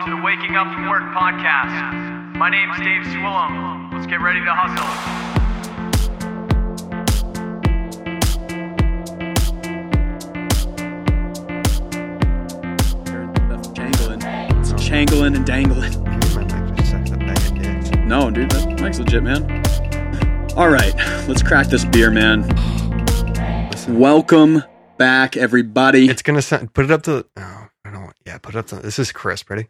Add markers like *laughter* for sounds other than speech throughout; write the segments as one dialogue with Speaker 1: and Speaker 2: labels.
Speaker 1: welcome to the Waking Up from Work podcast. My name's Dave Swillum. Let's get ready to hustle.
Speaker 2: Jangling. It's jangling and dangling. No, dude, that mic's legit, man. All right, let's crack this beer, man. Welcome back, everybody.
Speaker 3: It's gonna sound. Put it up to. Oh, I don't. want- Yeah, put up to. This is crisp. Ready?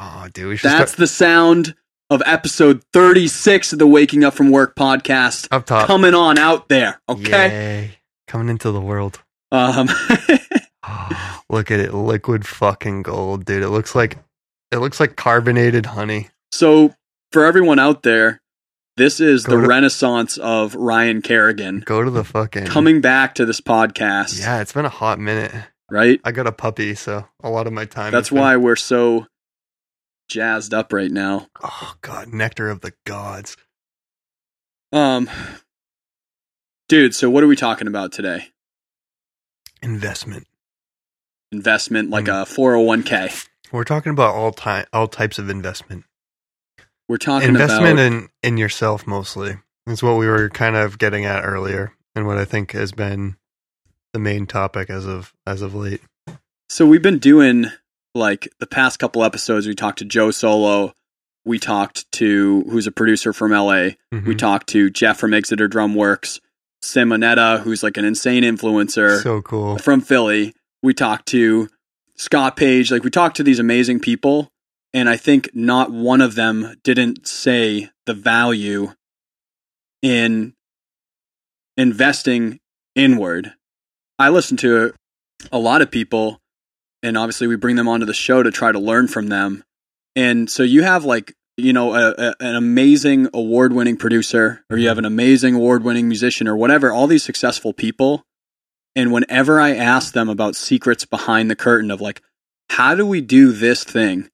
Speaker 3: Oh, dude, we should
Speaker 2: That's
Speaker 3: start
Speaker 2: the sound of episode 36 of the Waking Up from Work podcast
Speaker 3: up top.
Speaker 2: coming on out there. Okay.
Speaker 3: Yay. coming into the world.
Speaker 2: Um,
Speaker 3: Oh, *laughs* look at it, liquid fucking gold, dude. It looks like it looks like carbonated honey.
Speaker 2: so, for everyone out there, this is
Speaker 3: Go
Speaker 2: the
Speaker 3: to-
Speaker 2: renaissance of Ryan Kerrigan
Speaker 3: Go to the fucking.
Speaker 2: coming back to this podcast,
Speaker 3: Yeah, it's been a hot minute.
Speaker 2: Right?
Speaker 3: I got a puppy, so a lot of my time.
Speaker 2: That's
Speaker 3: has been-
Speaker 2: why we're so jazzed up right now.
Speaker 3: Oh god, nectar of the gods.
Speaker 2: Um, dude, so what are we talking about today?
Speaker 3: Investment.
Speaker 2: Investment, like
Speaker 3: Mm.
Speaker 2: a 401k.
Speaker 3: We're talking about all time, all types of investment.
Speaker 2: We're talking
Speaker 3: investment
Speaker 2: about
Speaker 3: in in yourself mostly is what we were kind of getting at earlier and what i think has been the main topic as of as of late
Speaker 2: So we've been doing like the past couple episodes. We talked to Joe Solo. We talked to who's a producer from LA. We
Speaker 3: Mhm.
Speaker 2: talked to Jeff from Exeter Drum Works. Simonetta, who's like an insane influencer
Speaker 3: so cool
Speaker 2: from Philly. We talked to Scott Page. Like we talked to these amazing people, and I think not one of them didn't say the value in investing inward. I listen to a lot of people, and obviously we bring them onto the show to try to learn from them. And so you have like you know a, a, an amazing award-winning producer, or you have an amazing award-winning musician, or whatever. All these successful people, and whenever I ask them about secrets behind the curtain of like, how do we do this thing?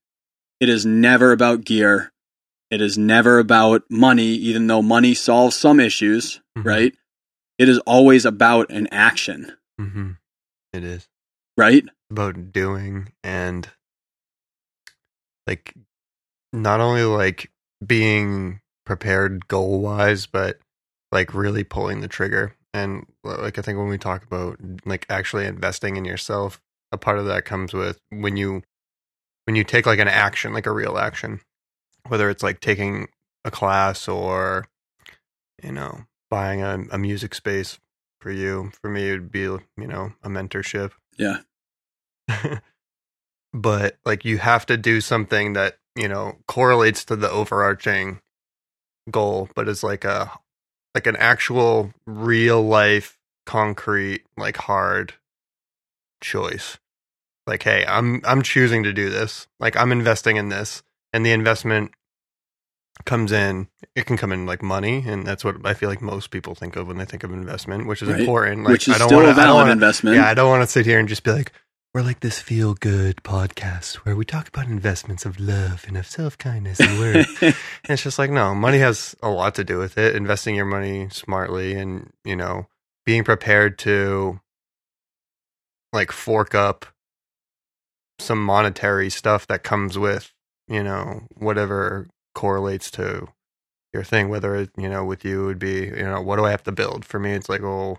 Speaker 2: It is never about gear. It is never about money, even though money solves some issues,
Speaker 3: Mhm.
Speaker 2: right? It is always about an action,
Speaker 3: hmm it is.
Speaker 2: Right?
Speaker 3: about doing and like not only like being prepared goal wise but like really pulling the trigger. And like i think when we talk about like actually investing in yourself a part of that comes with when you when you take like an action like a real action whether it's like taking a class or you know buying a, a music space for you. For me it would be you know a mentorship.
Speaker 2: Yeah. *laughs*
Speaker 3: but like you have to do something that you know correlates to the overarching goal but is like a like an actual real life concrete like hard choice. Like hey i'm i'm choosing to do this. Like i'm investing in this and the investment comes in it can come in like money and that's what i feel like most people think of when they think of investment which is
Speaker 2: Right.
Speaker 3: important like
Speaker 2: Which is
Speaker 3: i don't
Speaker 2: still
Speaker 3: want
Speaker 2: a
Speaker 3: to i don't
Speaker 2: valid
Speaker 3: want
Speaker 2: investment.
Speaker 3: yeah, I don't want to sit here and just be like, we're like this feel good podcast where we talk about investments of love and of self kindness and worth. *laughs* and it's just like, no, money has a lot to do with it. Investing your money smartly and, you know, being prepared to like fork up some monetary stuff that comes with, you know, whatever correlates to your thing, whether it, you know, with you would be, you know, what do I have to build? For me, it's like, oh,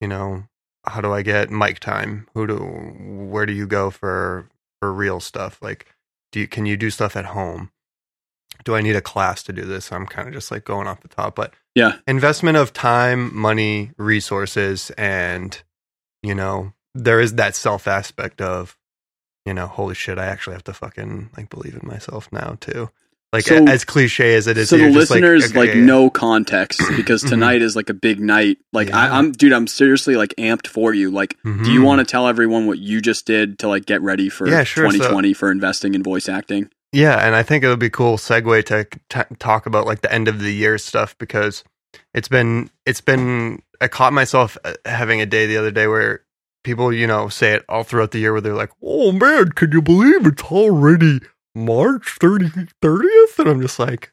Speaker 3: you know, how do I get mic time? Who do where do you go for for real stuff? Like do you can you do stuff at home? Do I need a class to do this? I'm kind of just like going off the top, but
Speaker 2: yeah.
Speaker 3: investment of time, money, resources and you know, there is that self aspect of you know, holy shit, I actually have to fucking like believe in myself now too. Like
Speaker 2: So-
Speaker 3: as cliche as it is,
Speaker 2: so the listeners
Speaker 3: okay,
Speaker 2: like,
Speaker 3: yeah,
Speaker 2: no context because
Speaker 3: Mhm.
Speaker 2: tonight is like a big night. Like
Speaker 3: Yeah.
Speaker 2: I, I'm, dude, I'm seriously like amped for you. Like, do you
Speaker 3: Mhm.
Speaker 2: want to tell everyone what you just did to like get ready for
Speaker 3: Yeah, sure. So-
Speaker 2: 2020 for investing in voice acting?
Speaker 3: Yeah, and I think it would be cool segue to t- talk about like the end of the year stuff because it's been it's been I caught myself uh, having a day the other day where people you know say it all throughout the year where they're like, "Oh man, can you believe it's already March 30th?" And I'm just like,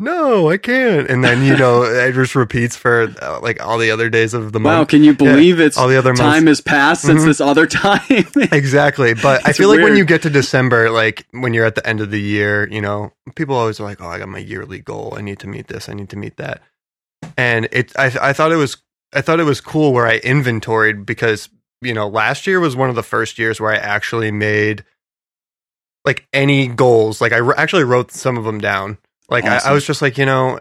Speaker 3: no, I can't. And then, you know, *laughs* it just repeats for uh, like all the other days of the
Speaker 2: Wow,
Speaker 3: month.
Speaker 2: can you believe it's
Speaker 3: all the other
Speaker 2: time
Speaker 3: months.
Speaker 2: has passed since
Speaker 3: Mhm.
Speaker 2: this other time? *laughs*
Speaker 3: Exactly. But I feel like when you get to December, like when you're at the end of the year, you know, people always are like, oh, I got my yearly goal. I need to meet this. I need to meet that. And it, I, I thought it was, I thought it was cool where I inventoried because, you know, last year was one of the first years where I actually made like any goals. Like I r- actually wrote some of them down. Like I, I was just like, you know,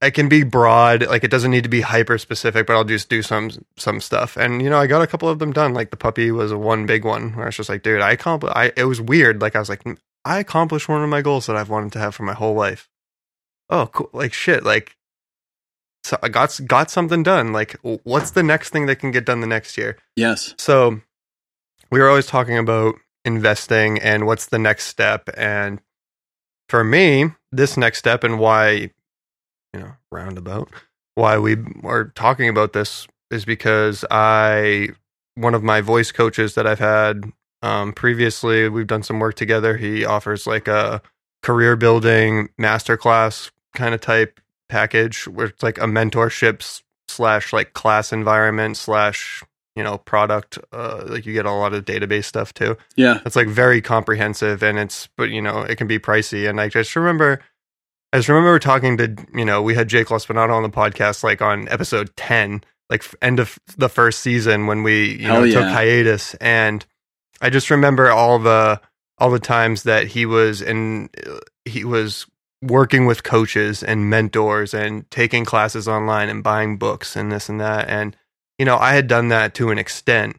Speaker 3: I can be broad. Like it doesn't need to be hyper specific, but I'll just do some some stuff. And you know, I got a couple of them done. Like the puppy was one big one where I was just like, dude, I accomplished. I it was weird. Like I was like, I accomplished one of my goals that I've wanted to have for my whole life. Oh, cool! Like shit. Like so I got got something done. Like what's the next thing that can get done the next year?
Speaker 2: yes.
Speaker 3: So we were always talking about investing and what's the next step. And for me, this next step and why, you know, roundabout, why we are talking about this is because I, one of my voice coaches that I've had um, previously, we've done some work together. He offers like a career building masterclass kind of type package where it's like a mentorship slash like class environment slash you know product uh like you get a lot of database stuff too.
Speaker 2: Yeah.
Speaker 3: it's like very comprehensive and it's but you know it can be pricey. And i just remember i just remember talking to you know we had jake Lospinato on the podcast like on episode 10 like end of the first season when we you
Speaker 2: Hell
Speaker 3: know took hiatus. And i just remember all the all the times that he was in he was working with coaches and mentors and taking classes online and buying books and this and that. And you know i had done that to an extent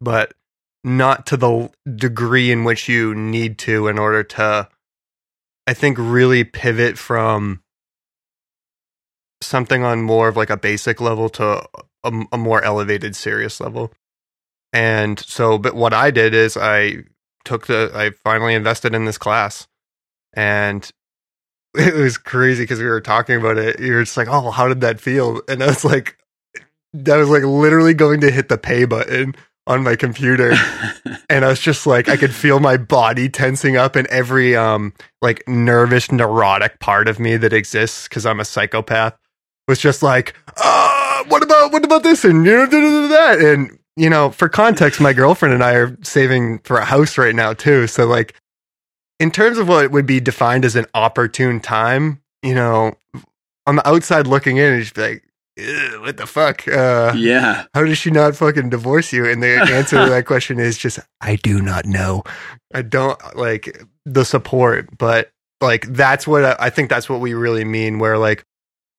Speaker 3: but not to the degree in which you need to in order to i think really pivot from something on more of like a basic level to a, a more elevated serious level. And so but what i did is i took the i finally invested in this class and *laughs* it was crazy because we were talking about it. You were just like oh how did that feel? And i was like that was like literally going to hit the pay button on my computer. *laughs* And I was just like I could feel my body tensing up and every um like nervous neurotic part of me that exists cuz I'm a psychopath was just like uh what about what about this? And you know that and you know for context my girlfriend and I are saving for a house right now too. So like in terms of what would be defined as an opportune time you know on the outside looking in it's like "Ew, what the fuck uh
Speaker 2: yeah.
Speaker 3: how does she not fucking divorce you? And the *laughs* answer to that question is just, I do not know. I don't like the support, but like that's what I, I think that's what we really mean. Where like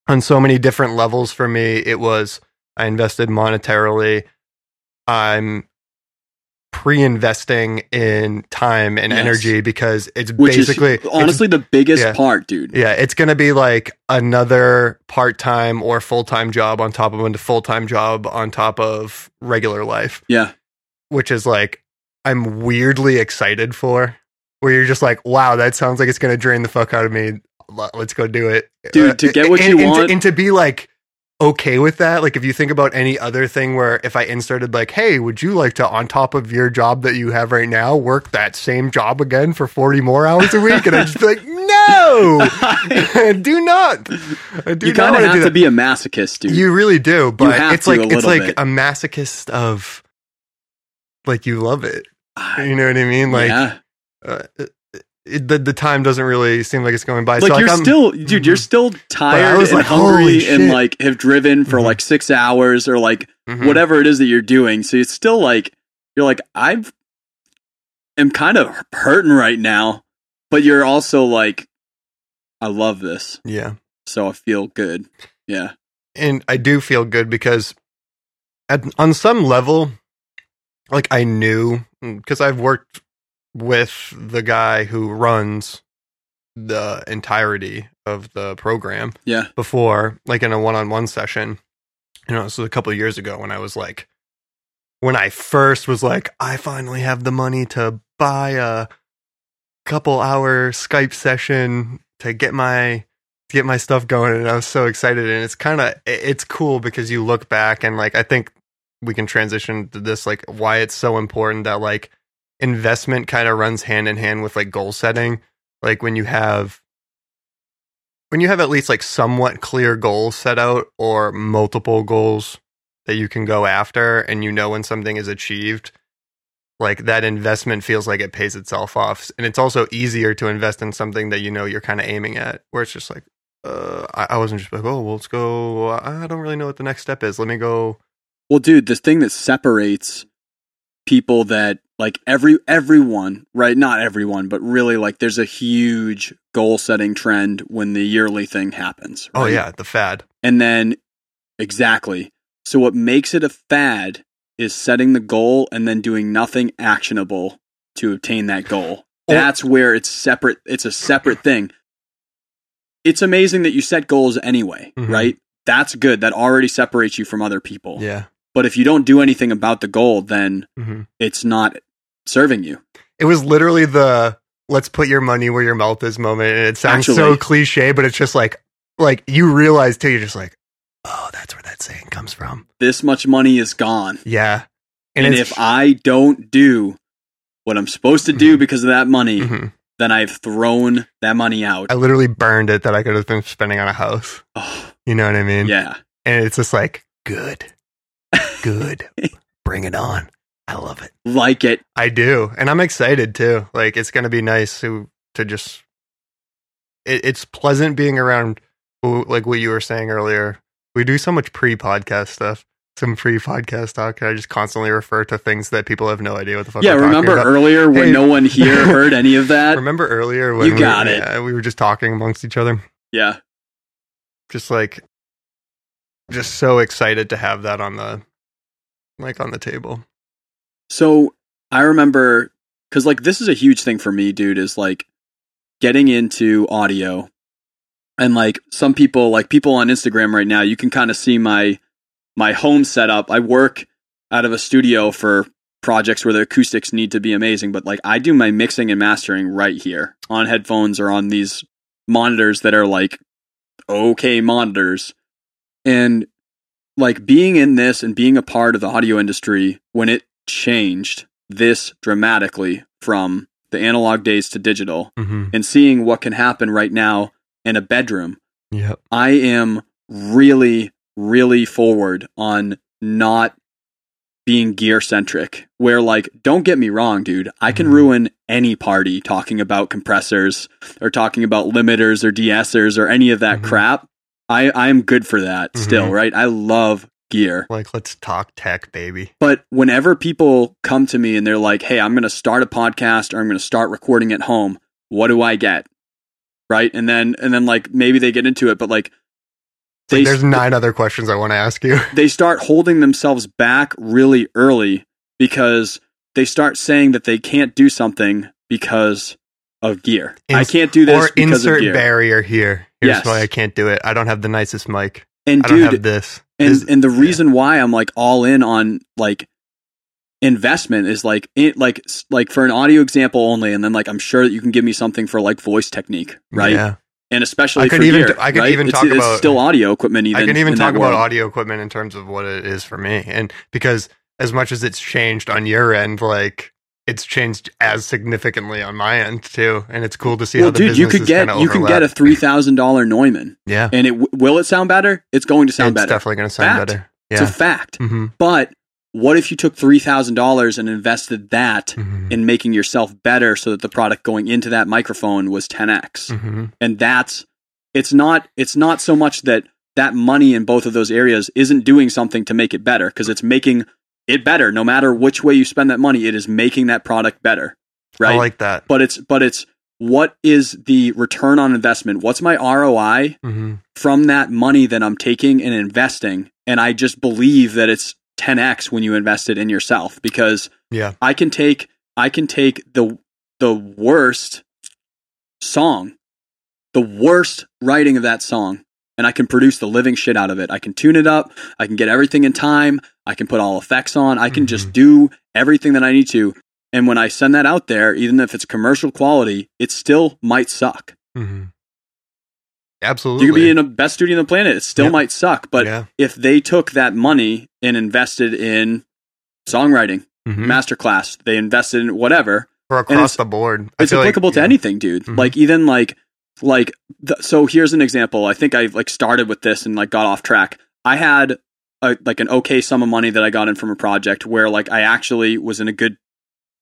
Speaker 3: on so many different levels for me, it was I invested monetarily. I'm pre-investing in time and
Speaker 2: Yes.
Speaker 3: energy because it's
Speaker 2: Which
Speaker 3: basically
Speaker 2: is honestly the biggest
Speaker 3: yeah.
Speaker 2: part, dude.
Speaker 3: yeah, it's going to be like another part time or full time job on top of a full time job on top of regular life,
Speaker 2: Yeah.
Speaker 3: which is like, I'm weirdly excited for. Where you're just like, wow, that sounds like it's going to drain the fuck out of me. Let's go do it.
Speaker 2: Dude, uh, to get what
Speaker 3: and,
Speaker 2: you
Speaker 3: and
Speaker 2: want-
Speaker 3: To, and to be like, okay with that. Like, if you think about any other thing where if I inserted, like, hey, would you like to, on top of your job that you have right now, work that same job again for 40 more hours a week? And I'd just be like, *laughs* no, *laughs* do not. I do
Speaker 2: you kind of have to
Speaker 3: that.
Speaker 2: be a masochist, dude.
Speaker 3: You really do, but it's like it's like
Speaker 2: bit.
Speaker 3: a masochist of like you love it. You know what I mean? Like
Speaker 2: yeah.
Speaker 3: uh, it, the the time doesn't really seem like it's going by.
Speaker 2: Like,
Speaker 3: so
Speaker 2: you're
Speaker 3: I'm-
Speaker 2: still, dude, you're
Speaker 3: Mhm.
Speaker 2: still tired and
Speaker 3: like,
Speaker 2: hungry and like have driven for
Speaker 3: Mhm.
Speaker 2: like six hours or like
Speaker 3: Mhm.
Speaker 2: whatever it is that you're doing. So it's still like you're like I've am kind of hurting right now, but you're also like I love this,
Speaker 3: Yeah,
Speaker 2: so I feel good. Yeah,
Speaker 3: and I do feel good because at, on some level, like I knew because I've worked with the guy who runs the entirety of the program.
Speaker 2: yeah,
Speaker 3: before, like in a one-on-one session. You know, this was a couple of years ago when I was like, when I first was like, I finally have the money to buy a couple hour Skype session to get my to get my stuff going, and I was so excited. And it's kind of it's cool because you look back and like I think we can transition to this like why it's so important that like investment kind of runs hand in hand with like goal setting. Like when you have when you have at least like somewhat clear goals set out or multiple goals that you can go after and you know when something is achieved like that investment feels like it pays itself off and it's also easier to invest in something that you know you're kind of aiming at where it's just like uh, I, I wasn't just like oh well let's go i don't really know what the next step is let me go
Speaker 2: Well, dude, the thing that separates people that like every everyone, right? Not everyone, but really like there's a huge goal setting trend when the yearly thing happens.
Speaker 3: oh yeah the fad
Speaker 2: And then exactly. So what makes it a fad is setting the goal and then doing nothing actionable to obtain that goal. That's where it's separate. It's a separate thing. It's amazing that you set goals anyway,
Speaker 3: Mhm.
Speaker 2: right? That's good. That already separates you from other people.
Speaker 3: yeah
Speaker 2: But if you don't do anything about the goal, then
Speaker 3: hmm
Speaker 2: it's not serving you.
Speaker 3: it was literally the let's put your money where your mouth is moment and it sounds so cliche but it's just like like you realize too you're just like oh that's where that saying comes from
Speaker 2: This much money is gone.
Speaker 3: yeah
Speaker 2: And,
Speaker 3: it's-
Speaker 2: if I don't do what I'm supposed to do because of that money,
Speaker 3: Mhm.
Speaker 2: then I've thrown that money out.
Speaker 3: i literally burned it that i could have been spending on a house
Speaker 2: Oh,
Speaker 3: you know what i mean
Speaker 2: yeah.
Speaker 3: and it's just like good good bring it on i love it
Speaker 2: Like it.
Speaker 3: i do and i'm excited too like it's gonna be nice to to just it, it's pleasant being around like what you were saying earlier we do so much pre-podcast stuff some pre-podcast talk i just constantly refer to things that people have no idea what the fuck
Speaker 2: Yeah,
Speaker 3: I'm
Speaker 2: remember
Speaker 3: about.
Speaker 2: earlier when
Speaker 3: Hey.
Speaker 2: no one here *laughs* heard any of that?
Speaker 3: remember earlier when
Speaker 2: You
Speaker 3: we,
Speaker 2: got it.
Speaker 3: yeah, we were just talking amongst each other
Speaker 2: Yeah.
Speaker 3: just like just so excited to have that on the like on the table
Speaker 2: So I remember because like this is a huge thing for me, dude. Is like getting into audio, and like some people, like people on Instagram right now, you can kind of see my my home setup. I work out of a studio for projects where the acoustics need to be amazing, but like I do my mixing and mastering right here on headphones or on these monitors that are like okay monitors. And like being in this and being a part of the audio industry when it changed this dramatically from the analog days to digital
Speaker 3: mm-hmm.
Speaker 2: and seeing what can happen right now in a bedroom,
Speaker 3: yep
Speaker 2: I am really, really forward on not being gear centric. Where, like, don't get me wrong, dude, I can
Speaker 3: Mhm.
Speaker 2: ruin any party talking about compressors or talking about limiters or de-essers or any of that
Speaker 3: Mhm.
Speaker 2: crap. I, I am good for that still,
Speaker 3: Mhm.
Speaker 2: right? I love gear.
Speaker 3: like let's talk tech baby
Speaker 2: But whenever people come to me and they're like, "Hey, I'm going to start a podcast or I'm going to start recording at home. What do I get?" Right? And then and then like maybe they get into it, but like
Speaker 3: It's like, there's nine other questions I want to ask you.
Speaker 2: they start holding themselves back really early because they start saying that they can't do something because of gear. I can't do this
Speaker 3: or
Speaker 2: because
Speaker 3: insert
Speaker 2: of gear.
Speaker 3: barrier here. Here's
Speaker 2: Yes.
Speaker 3: why I can't do it. I don't have the nicest mic.
Speaker 2: and
Speaker 3: I don't
Speaker 2: dude,
Speaker 3: have this.
Speaker 2: and
Speaker 3: This-
Speaker 2: and the reason why I'm like all in on like investment is like it like like for an audio example only, and then like I'm sure that you can give me something for like voice technique, right?
Speaker 3: Yeah.
Speaker 2: And especially
Speaker 3: I could
Speaker 2: for
Speaker 3: even-
Speaker 2: gear,
Speaker 3: I could
Speaker 2: right?
Speaker 3: even talk
Speaker 2: it's
Speaker 3: about-
Speaker 2: still audio equipment. Even
Speaker 3: I can even talk about
Speaker 2: world.
Speaker 3: audio equipment in terms of what it is for me. And because as much as it's changed on your end, like it's changed as significantly on my end too. And it's cool to see
Speaker 2: Well,
Speaker 3: how the
Speaker 2: dude, you could get you can get a three thousand dollar Neumann, *laughs*
Speaker 3: yeah.
Speaker 2: and it will it sound better? It's going to sound
Speaker 3: it's
Speaker 2: better.
Speaker 3: definitely going to sound
Speaker 2: Fact.
Speaker 3: better.
Speaker 2: It's a fact.
Speaker 3: mm-hmm.
Speaker 2: But what if you took three thousand dollars and invested that
Speaker 3: Mm-hmm.
Speaker 2: in making yourself better, so that the product going into that microphone was ten x?
Speaker 3: Mm-hmm.
Speaker 2: and that's it's not it's not so much that that money in both of those areas isn't doing something to make it better because it's making it better no matter which way you spend that money it is making that product better right
Speaker 3: I like that.
Speaker 2: but it's but it's what is the return on investment what's my ROI
Speaker 3: Mm-hmm.
Speaker 2: from that money that I'm taking and investing and I just believe that it's 10x when you invest it in yourself because
Speaker 3: Yeah.
Speaker 2: I can take I can take the the worst song, the worst writing of that song, and I can produce the living shit out of it. I can tune it up, I can get everything in time, I can put all effects on, I can just
Speaker 3: Mhm.
Speaker 2: do everything that I need to. And when I send that out there, even if it's commercial quality, it still might suck.
Speaker 3: Mm-hmm. Absolutely.
Speaker 2: You could be in the best studio on the planet, it still
Speaker 3: Yep.
Speaker 2: might suck. But
Speaker 3: yeah.
Speaker 2: if they took that money and invested in songwriting,
Speaker 3: Mhm.
Speaker 2: masterclass, they invested in whatever,
Speaker 3: or
Speaker 2: it's-
Speaker 3: across the board. I
Speaker 2: it's
Speaker 3: feel like-
Speaker 2: applicable to
Speaker 3: yeah.
Speaker 2: anything, dude.
Speaker 3: Mhm.
Speaker 2: Like even like like th- so here's an example i think i like started with this and like got off track i had a, like an okay sum of money that i got in from a project where like i actually was in a good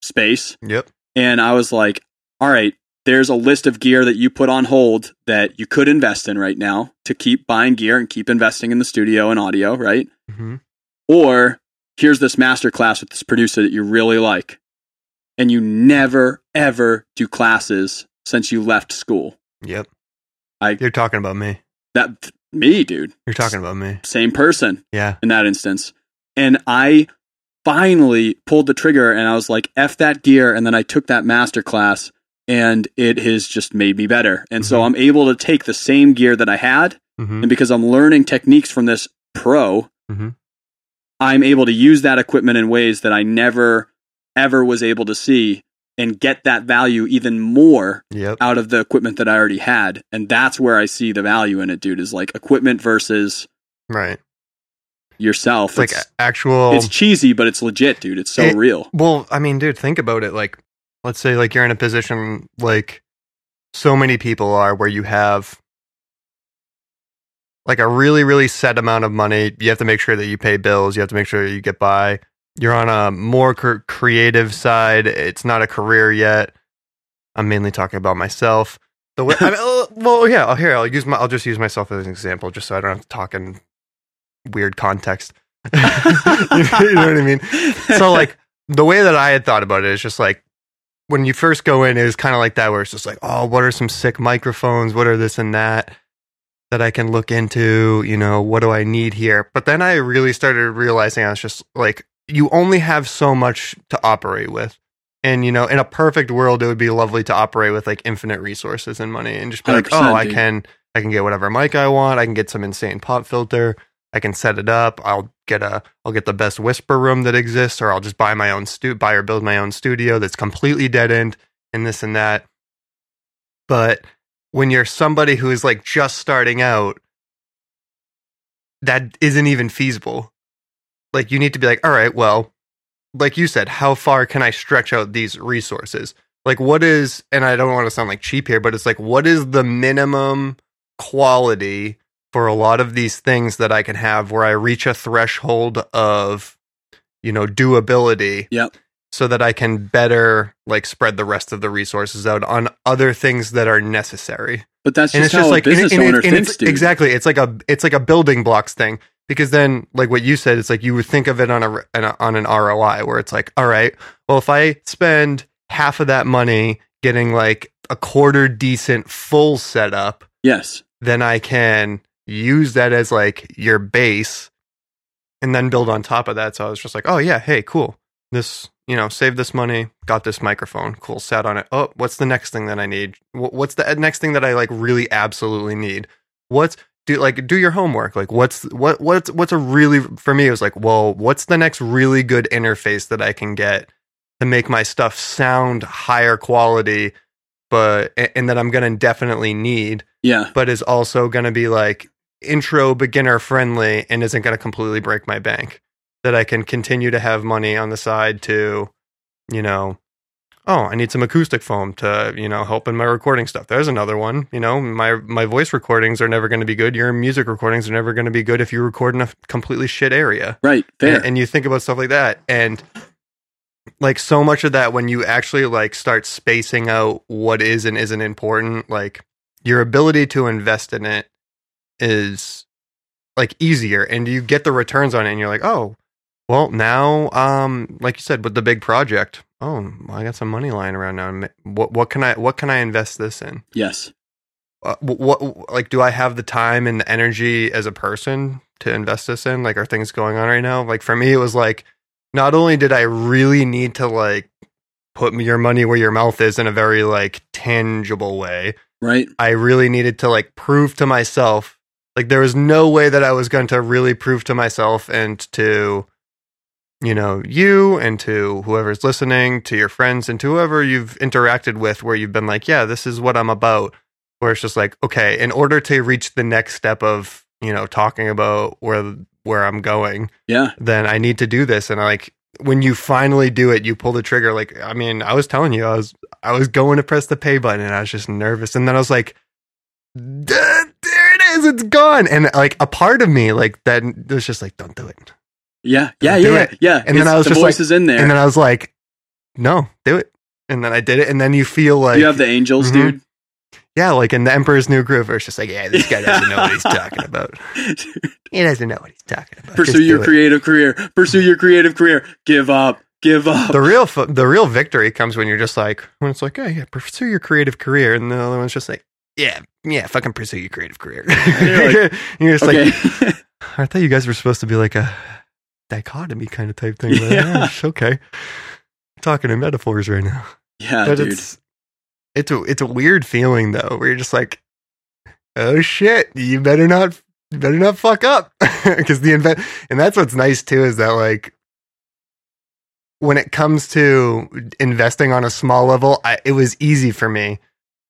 Speaker 2: space
Speaker 3: Yep.
Speaker 2: and i was like all right there's a list of gear that you put on hold that you could invest in right now to keep buying gear and keep investing in the studio and audio right
Speaker 3: hmm
Speaker 2: or here's this master class with this producer that you really like and you never ever do classes since you left school
Speaker 3: Yep.
Speaker 2: I-
Speaker 3: You're talking about me.
Speaker 2: that me dude
Speaker 3: You're talking about me.
Speaker 2: same person
Speaker 3: Yeah.
Speaker 2: in that instance and i finally pulled the trigger and i was like f that gear and then i took that master class and it has just made me better and so
Speaker 3: Mhm.
Speaker 2: i'm able to take the same gear that i had
Speaker 3: hmm
Speaker 2: and because i'm learning techniques from this pro
Speaker 3: Mhm.
Speaker 2: i'm able to use that equipment in ways that i never ever was able to see and get that value even more
Speaker 3: Yep.
Speaker 2: out of the equipment that i already had and that's where i see the value in it dude is like equipment versus
Speaker 3: Right.
Speaker 2: yourself
Speaker 3: It's like
Speaker 2: it's,
Speaker 3: actual.
Speaker 2: it's cheesy but it's legit dude it's so
Speaker 3: It-
Speaker 2: real
Speaker 3: Well, I mean, dude, think about it. Like, let's say, like, you're in a position like so many people are where you have like a really, really set amount of money. You have to make sure that you pay bills. You have to make sure that you get by. You're on a more cr- creative side. It's not a career yet. I'm mainly talking about myself. The way, I *laughs* mean, uh, well, yeah. I'll- Here, I'll use my. I'll just use myself as an example, just so I don't have to talk in weird context. *laughs* you know what I mean? so like the way that I had thought about it is just like when you first go in, it was kind of like that, where it's just like, oh, what are some sick microphones? What are this and that that I can look into? You know, what do I need here? But then I really started realizing I was just like, you only have so much to operate with. And you know, in a perfect world, it would be lovely to operate with like infinite resources and money, and just be like,
Speaker 2: 100%,
Speaker 3: oh, I
Speaker 2: dude.
Speaker 3: can, I can get whatever mic I want. I can get some insane pop filter. I can set it up. I'll get a I'll get the best whisper room that exists, or I'll just buy my own stu buy or build my own studio that's completely dead end and this and that. But when you're somebody who is like just starting out, that isn't even feasible. Like you need to be like, all right, well, like you said, how far can I stretch out these resources? Like what is and I don't want to sound like cheap here, but it's like what is the minimum quality for a lot of these things that I can have where I reach a threshold of, you know, doability.
Speaker 2: Yep.
Speaker 3: So that I can better like spread the rest of the resources out on other things that are necessary.
Speaker 2: but that's
Speaker 3: And
Speaker 2: just
Speaker 3: it's
Speaker 2: how
Speaker 3: just like
Speaker 2: a business
Speaker 3: and it-
Speaker 2: owner
Speaker 3: and
Speaker 2: thinks
Speaker 3: it's,
Speaker 2: dude
Speaker 3: exactly. It's like a it's like a building blocks thing because then like what you said, it's like you would think of it on a, on an ROI where it's like, all right, well if I spend half of that money getting like a quarter decent full setup,
Speaker 2: yes
Speaker 3: then I can use that as like your base and then build on top of that. So I was just like, oh yeah, hey, cool. This, you know, save this money, got this microphone, cool, sat on it. Oh, what's the next thing that I need? What's the uh, next thing that I like really absolutely need? What's do like do your homework. Like what's what what's what's a really for me it was like, well, what's the next really good interface that I can get to make my stuff sound higher quality but and that I'm going to definitely need
Speaker 2: yeah
Speaker 3: but is also going to be like intro beginner friendly and isn't going to completely break my bank. That I can continue to have money on the side to, you know, oh, I need some acoustic foam to, you know, help in my recording stuff. There's another one. You know, my my voice recordings are never going to be good. Your music recordings are never going to be good if you record in a completely shit area
Speaker 2: right fair
Speaker 3: and, and you think about stuff like that and like so much of that when you actually like start spacing out what is and isn't important like your ability to invest in it is like easier and you get the returns on it and you're like oh well now um like you said with the big project oh i got some money lying around now what what can i what can i invest this in
Speaker 2: yes
Speaker 3: uh, wh- what like do I have the time and the energy as a person to invest this in? Like, are things going on right now? Like for me, it was like not only did I really need to like put your money where your mouth is in a very like tangible way,
Speaker 2: right
Speaker 3: I really needed to like prove to myself like there was no way that I was going to really prove to myself and to you know you and to whoever's listening to your friends and to whoever you've interacted with where you've been like yeah this is what I'm about where it's just like okay in order to reach the next step of you know talking about where where I'm going
Speaker 2: yeah
Speaker 3: then I need to do this. And like when you finally do it, you pull the trigger. Like I mean, I was telling you, I was I was going to press the pay button, and I was just nervous. And then I was like, there it is, it's gone. And like a part of me, like that was just like, don't do it.
Speaker 2: Yeah, yeah, yeah,
Speaker 3: it.
Speaker 2: yeah.
Speaker 3: And then I was
Speaker 2: the
Speaker 3: just
Speaker 2: voice
Speaker 3: like-
Speaker 2: is in there.
Speaker 3: And then I was like, no, do it. And then I did it. And then you feel like,
Speaker 2: you have the angels,
Speaker 3: Mhm.
Speaker 2: dude.
Speaker 3: yeah, like in the Emperor's New Groove, where it's just like, yeah, this guy doesn't know what he's *laughs* talking about. *laughs* He doesn't know what he's talking about. Just
Speaker 2: Pursue your
Speaker 3: do it.
Speaker 2: creative career. Pursue your creative career. Give up. Give up.
Speaker 3: The real, the real victory comes when you're just like, when it's like, oh yeah, pursue your creative career, and the other one's just like, yeah, yeah, fucking pursue your creative career.
Speaker 2: You're *laughs*
Speaker 3: you're just
Speaker 2: okay.
Speaker 3: like, I thought you guys were supposed to be like a dichotomy kind of type thing.
Speaker 2: Yeah.
Speaker 3: okay. talking in metaphors right now,
Speaker 2: yeah,
Speaker 3: but
Speaker 2: dude.
Speaker 3: it's it's a it's a weird feeling though, where you're just like, oh shit, you better not you better not fuck up *laughs* because the invent and that's what's nice too is that like when it comes to investing on a small level, I, it was easy for me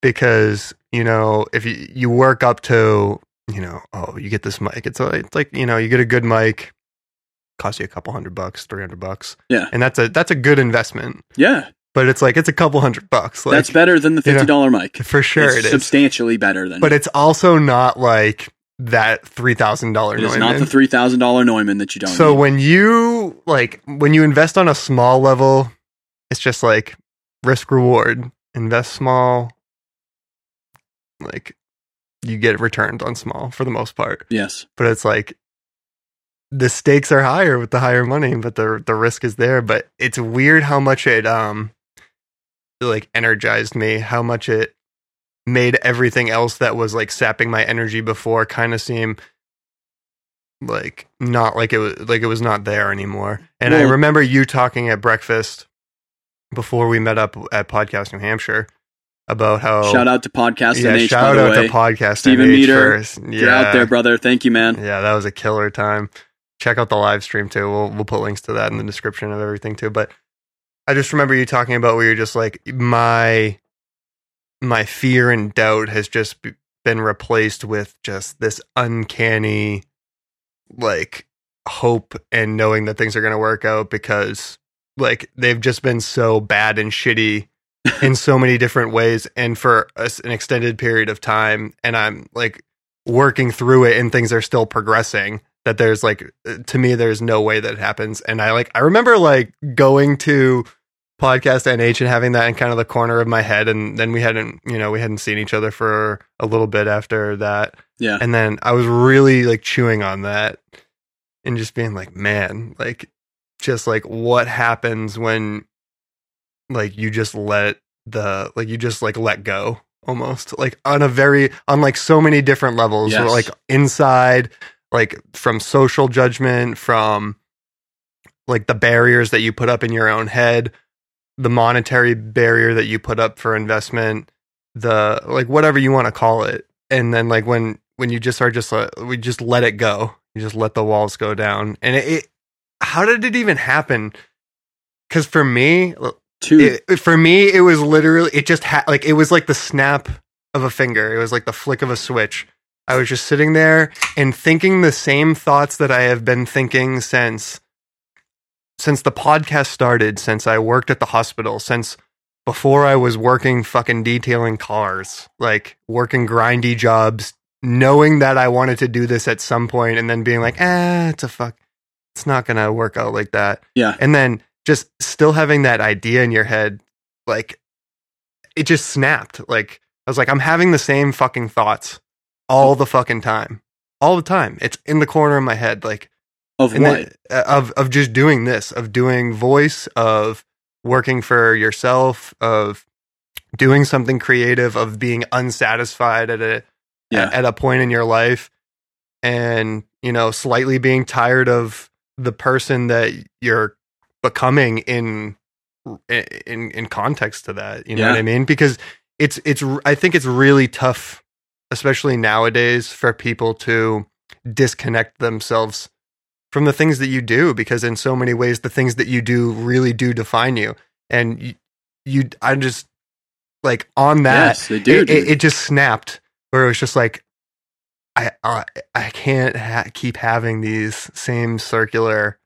Speaker 3: because you know if you you work up to you know oh you get this mic it's, like- it's like you know you get a good mic costs you a couple hundred bucks three hundred bucks
Speaker 2: Yeah.
Speaker 3: and that's a that's a good investment
Speaker 2: yeah,
Speaker 3: but it's like it's a couple hundred bucks like
Speaker 2: that's better than the
Speaker 3: you know,
Speaker 2: fifty dollar mic.
Speaker 3: for sure
Speaker 2: it's
Speaker 3: it is
Speaker 2: substantially better than.
Speaker 3: but it's also not like that three thousand dollar
Speaker 2: it is not the three thousand dollar Neumann that you don't.
Speaker 3: so
Speaker 2: need.
Speaker 3: when you like when you invest on a small level it's just like risk reward invest small like you get returned on small for the most part
Speaker 2: yes,
Speaker 3: but it's like the stakes are higher with the higher money but the the risk is there but it's weird how much it um like energized me how much it made everything else that was like sapping my energy before kind of seem like not like it was like it was not there anymore and i remember you talking at breakfast before we met up at podcast new hampshire about how
Speaker 2: shout out to podcast
Speaker 3: yeah,
Speaker 2: NH,
Speaker 3: shout out
Speaker 2: way.
Speaker 3: to podcast
Speaker 2: Steven
Speaker 3: NH
Speaker 2: Meter, You're out there, brother. Thank you, man.
Speaker 3: yeah, that was a killer time. Check out the live stream too. We'll we'll put links to that in the description of everything too. But I just remember you talking about where you're just like my my fear and doubt has just been replaced with just this uncanny like hope and knowing that things are going to work out because like they've just been so bad and shitty in *laughs* so many different ways and for a an extended period of time and i'm like working through it and things are still progressing that there's like to me there's no way that it happens. And i like i remember like going to podcast nh and having that in kind of the corner of my head. And then we hadn't you know we hadn't seen each other for a little bit after that.
Speaker 2: Yeah,
Speaker 3: and then I was really like chewing on that and just being like, man, like just like what happens when like you just let the like you just like let go almost? Like on a very on like so many different levels.
Speaker 2: Yes.
Speaker 3: like inside like from social judgment from like the barriers that you put up in your own head the monetary barrier that you put up for investment the like whatever you want to call it. And then like when when you just are just like we just let it go. You just let the walls go down. And it, it how did it even happen? Because for me it, for me it was literally it just had like it was like the snap of a finger. It was like the flick of a switch i was just sitting there and thinking the same thoughts that i have been thinking since since the podcast started since i worked at the hospital since before i was working fucking detailing cars like working grindy jobs knowing that i wanted to do this at some point and then being like ah it's a fuck it's not gonna work out like that.
Speaker 2: Yeah,
Speaker 3: and then just still having that idea in your head like it just snapped. Like i was like i'm having the same fucking thoughts all the fucking time all the time it's in the corner of my head like
Speaker 2: of what?
Speaker 3: then- uh, of of just doing this of doing voice of working for yourself of doing something creative of being unsatisfied at a
Speaker 2: Yeah.
Speaker 3: at a point in your life and you know slightly being tired of the person that you're becoming in in in context to that you know
Speaker 2: Yeah.
Speaker 3: what i mean because it's it's i think it's really tough especially nowadays for people to disconnect themselves from the things that you do because in so many ways the things that you do really do define you. And you, you i just like on that
Speaker 2: yes, they do.
Speaker 3: it, it, it just snapped where it was just like i i, I can't ha- keep having these same circular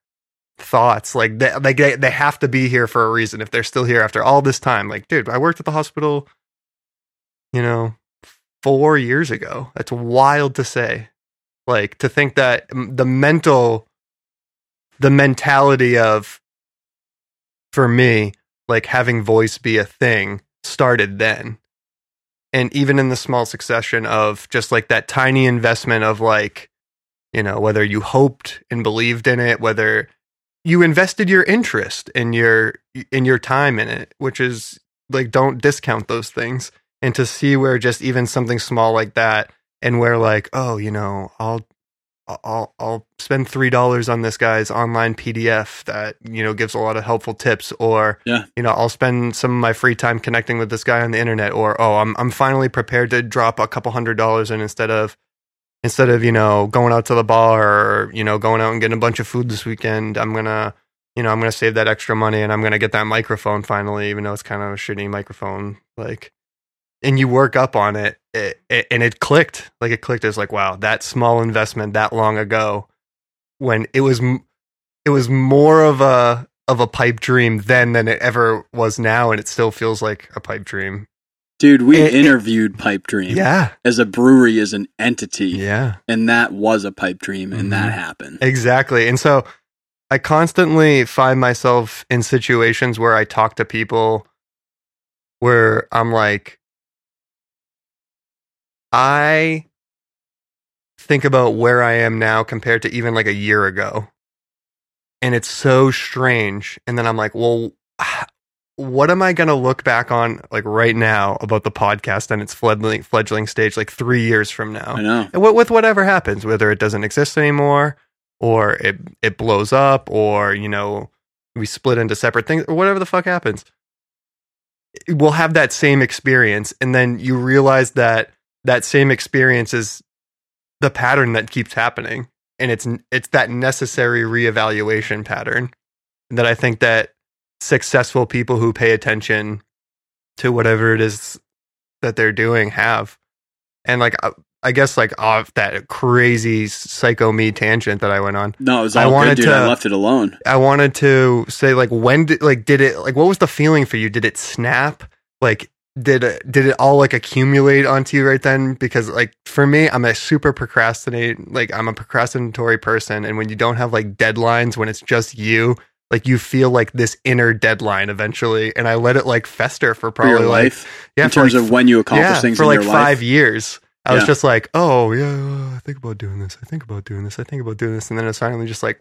Speaker 3: thoughts. Like they, like they, they have to be here for a reason if they're still here after all this time. Like dude i worked at the hospital you know four years ago. That's wild to say. Like to think that the mental, the mentality of, for me, like having voice be a thing started then. And even in the small succession of just like that tiny investment of like, you know, whether you hoped and believed in it, whether you invested your interest in your in your time in it, which is like don't discount those things. And to see where just even something small like that and where like, oh, you know, I'll I'll I'll spend three dollars on this guy's online PDF that you know gives a lot of helpful tips, or
Speaker 2: Yeah.
Speaker 3: you know I'll spend some of my free time connecting with this guy on the internet, or oh I'm I'm finally prepared to drop a couple hundred dollars in instead of instead of you know going out to the bar or you know going out and getting a bunch of food this weekend. I'm gonna you know I'm gonna save that extra money and I'm gonna get that microphone finally, even though it's kind of a shitty microphone, like and you work up on it, it, it and it clicked. Like it clicked. It's like wow that small investment that long ago when it was it was more of a of a pipe dream then than it ever was now and it still feels like a pipe dream.
Speaker 2: Dude, we
Speaker 3: It- it-
Speaker 2: interviewed Pipe Dream.
Speaker 3: Yeah.
Speaker 2: As a brewery as an entity,
Speaker 3: yeah.
Speaker 2: And that was a pipe dream, and that
Speaker 3: Mhm.
Speaker 2: happened.
Speaker 3: exactly. And so i constantly find myself in situations where i talk to people where i'm like i think about where i am now compared to even like a year ago. And it's so strange. And then i'm like well ah, what am i going to look back on like right now about the podcast and its fledgling fledgling stage like 3 years from now?
Speaker 2: I know.
Speaker 3: and with, with whatever happens, whether it doesn't exist anymore, or it it blows up, or you know we split into separate things, or whatever the fuck happens, we'll have that same experience, and then you realize that that same experience is the pattern that keeps happening, and it's it's that necessary reevaluation pattern that I think that successful people who pay attention to whatever it is that they're doing have and like I- I guess like off that crazy psycho me tangent that I went on.
Speaker 2: No, it was
Speaker 3: I wanted
Speaker 2: good, dude. I
Speaker 3: to-
Speaker 2: left it alone.
Speaker 3: I wanted to say like when did like did it like what was the feeling for you? Did it snap? Like did it did it all like accumulate onto you right then? Because like for me, I'm a super procrastinate like I'm a procrastinatory person, and when you don't have like deadlines, when it's just you, like you feel like this inner deadline eventually, and I let it like fester for
Speaker 2: For
Speaker 3: probably
Speaker 2: your
Speaker 3: like
Speaker 2: life,
Speaker 3: yeah
Speaker 2: in terms
Speaker 3: like
Speaker 2: of when you accomplish things
Speaker 3: for like five
Speaker 2: life.
Speaker 3: years. I was just like, oh yeah, I think about doing this. I think about doing this. I think about doing this, and then it's finally just like,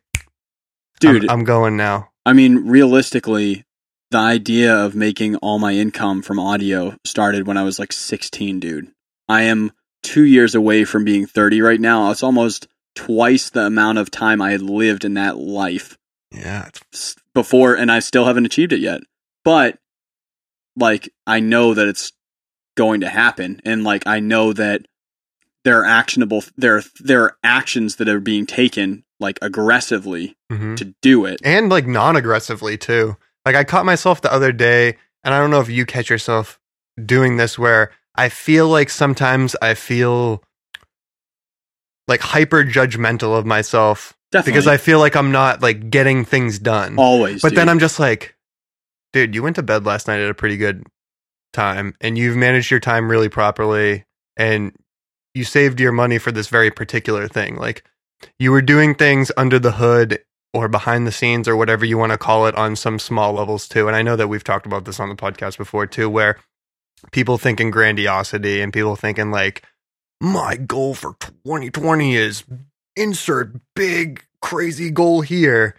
Speaker 2: Dude,
Speaker 3: I'm, I'm going now.
Speaker 2: I mean, realistically, the idea of making all my income from audio started when I was like 16, dude. I am two years away from being 30 right now. It's almost twice the amount of time I had lived in that life
Speaker 3: Yeah,
Speaker 2: before, and I still haven't achieved it yet. But, like, I know that it's going to happen, and like, I know that there are actionable, there are, there are actions that are being taken, like, aggressively
Speaker 3: mhm.
Speaker 2: to do it.
Speaker 3: and like non-aggressively too. Like I caught myself the other day, and I don't know if you catch yourself doing this, where I feel like sometimes I feel like hyper judgmental of myself
Speaker 2: Definitely.
Speaker 3: because I feel like I'm not like getting things done.
Speaker 2: always,
Speaker 3: But
Speaker 2: dude.
Speaker 3: then I'm just like, dude, you went to bed last night at a pretty good time and you've managed your time really properly and you saved your money for this very particular thing. Like you were doing things under the hood or behind the scenes or whatever you want to call it on some small levels too. And I know that we've talked about this on the podcast before too, where people think in grandiosity and people thinking like, my goal for 2020 is insert big crazy goal here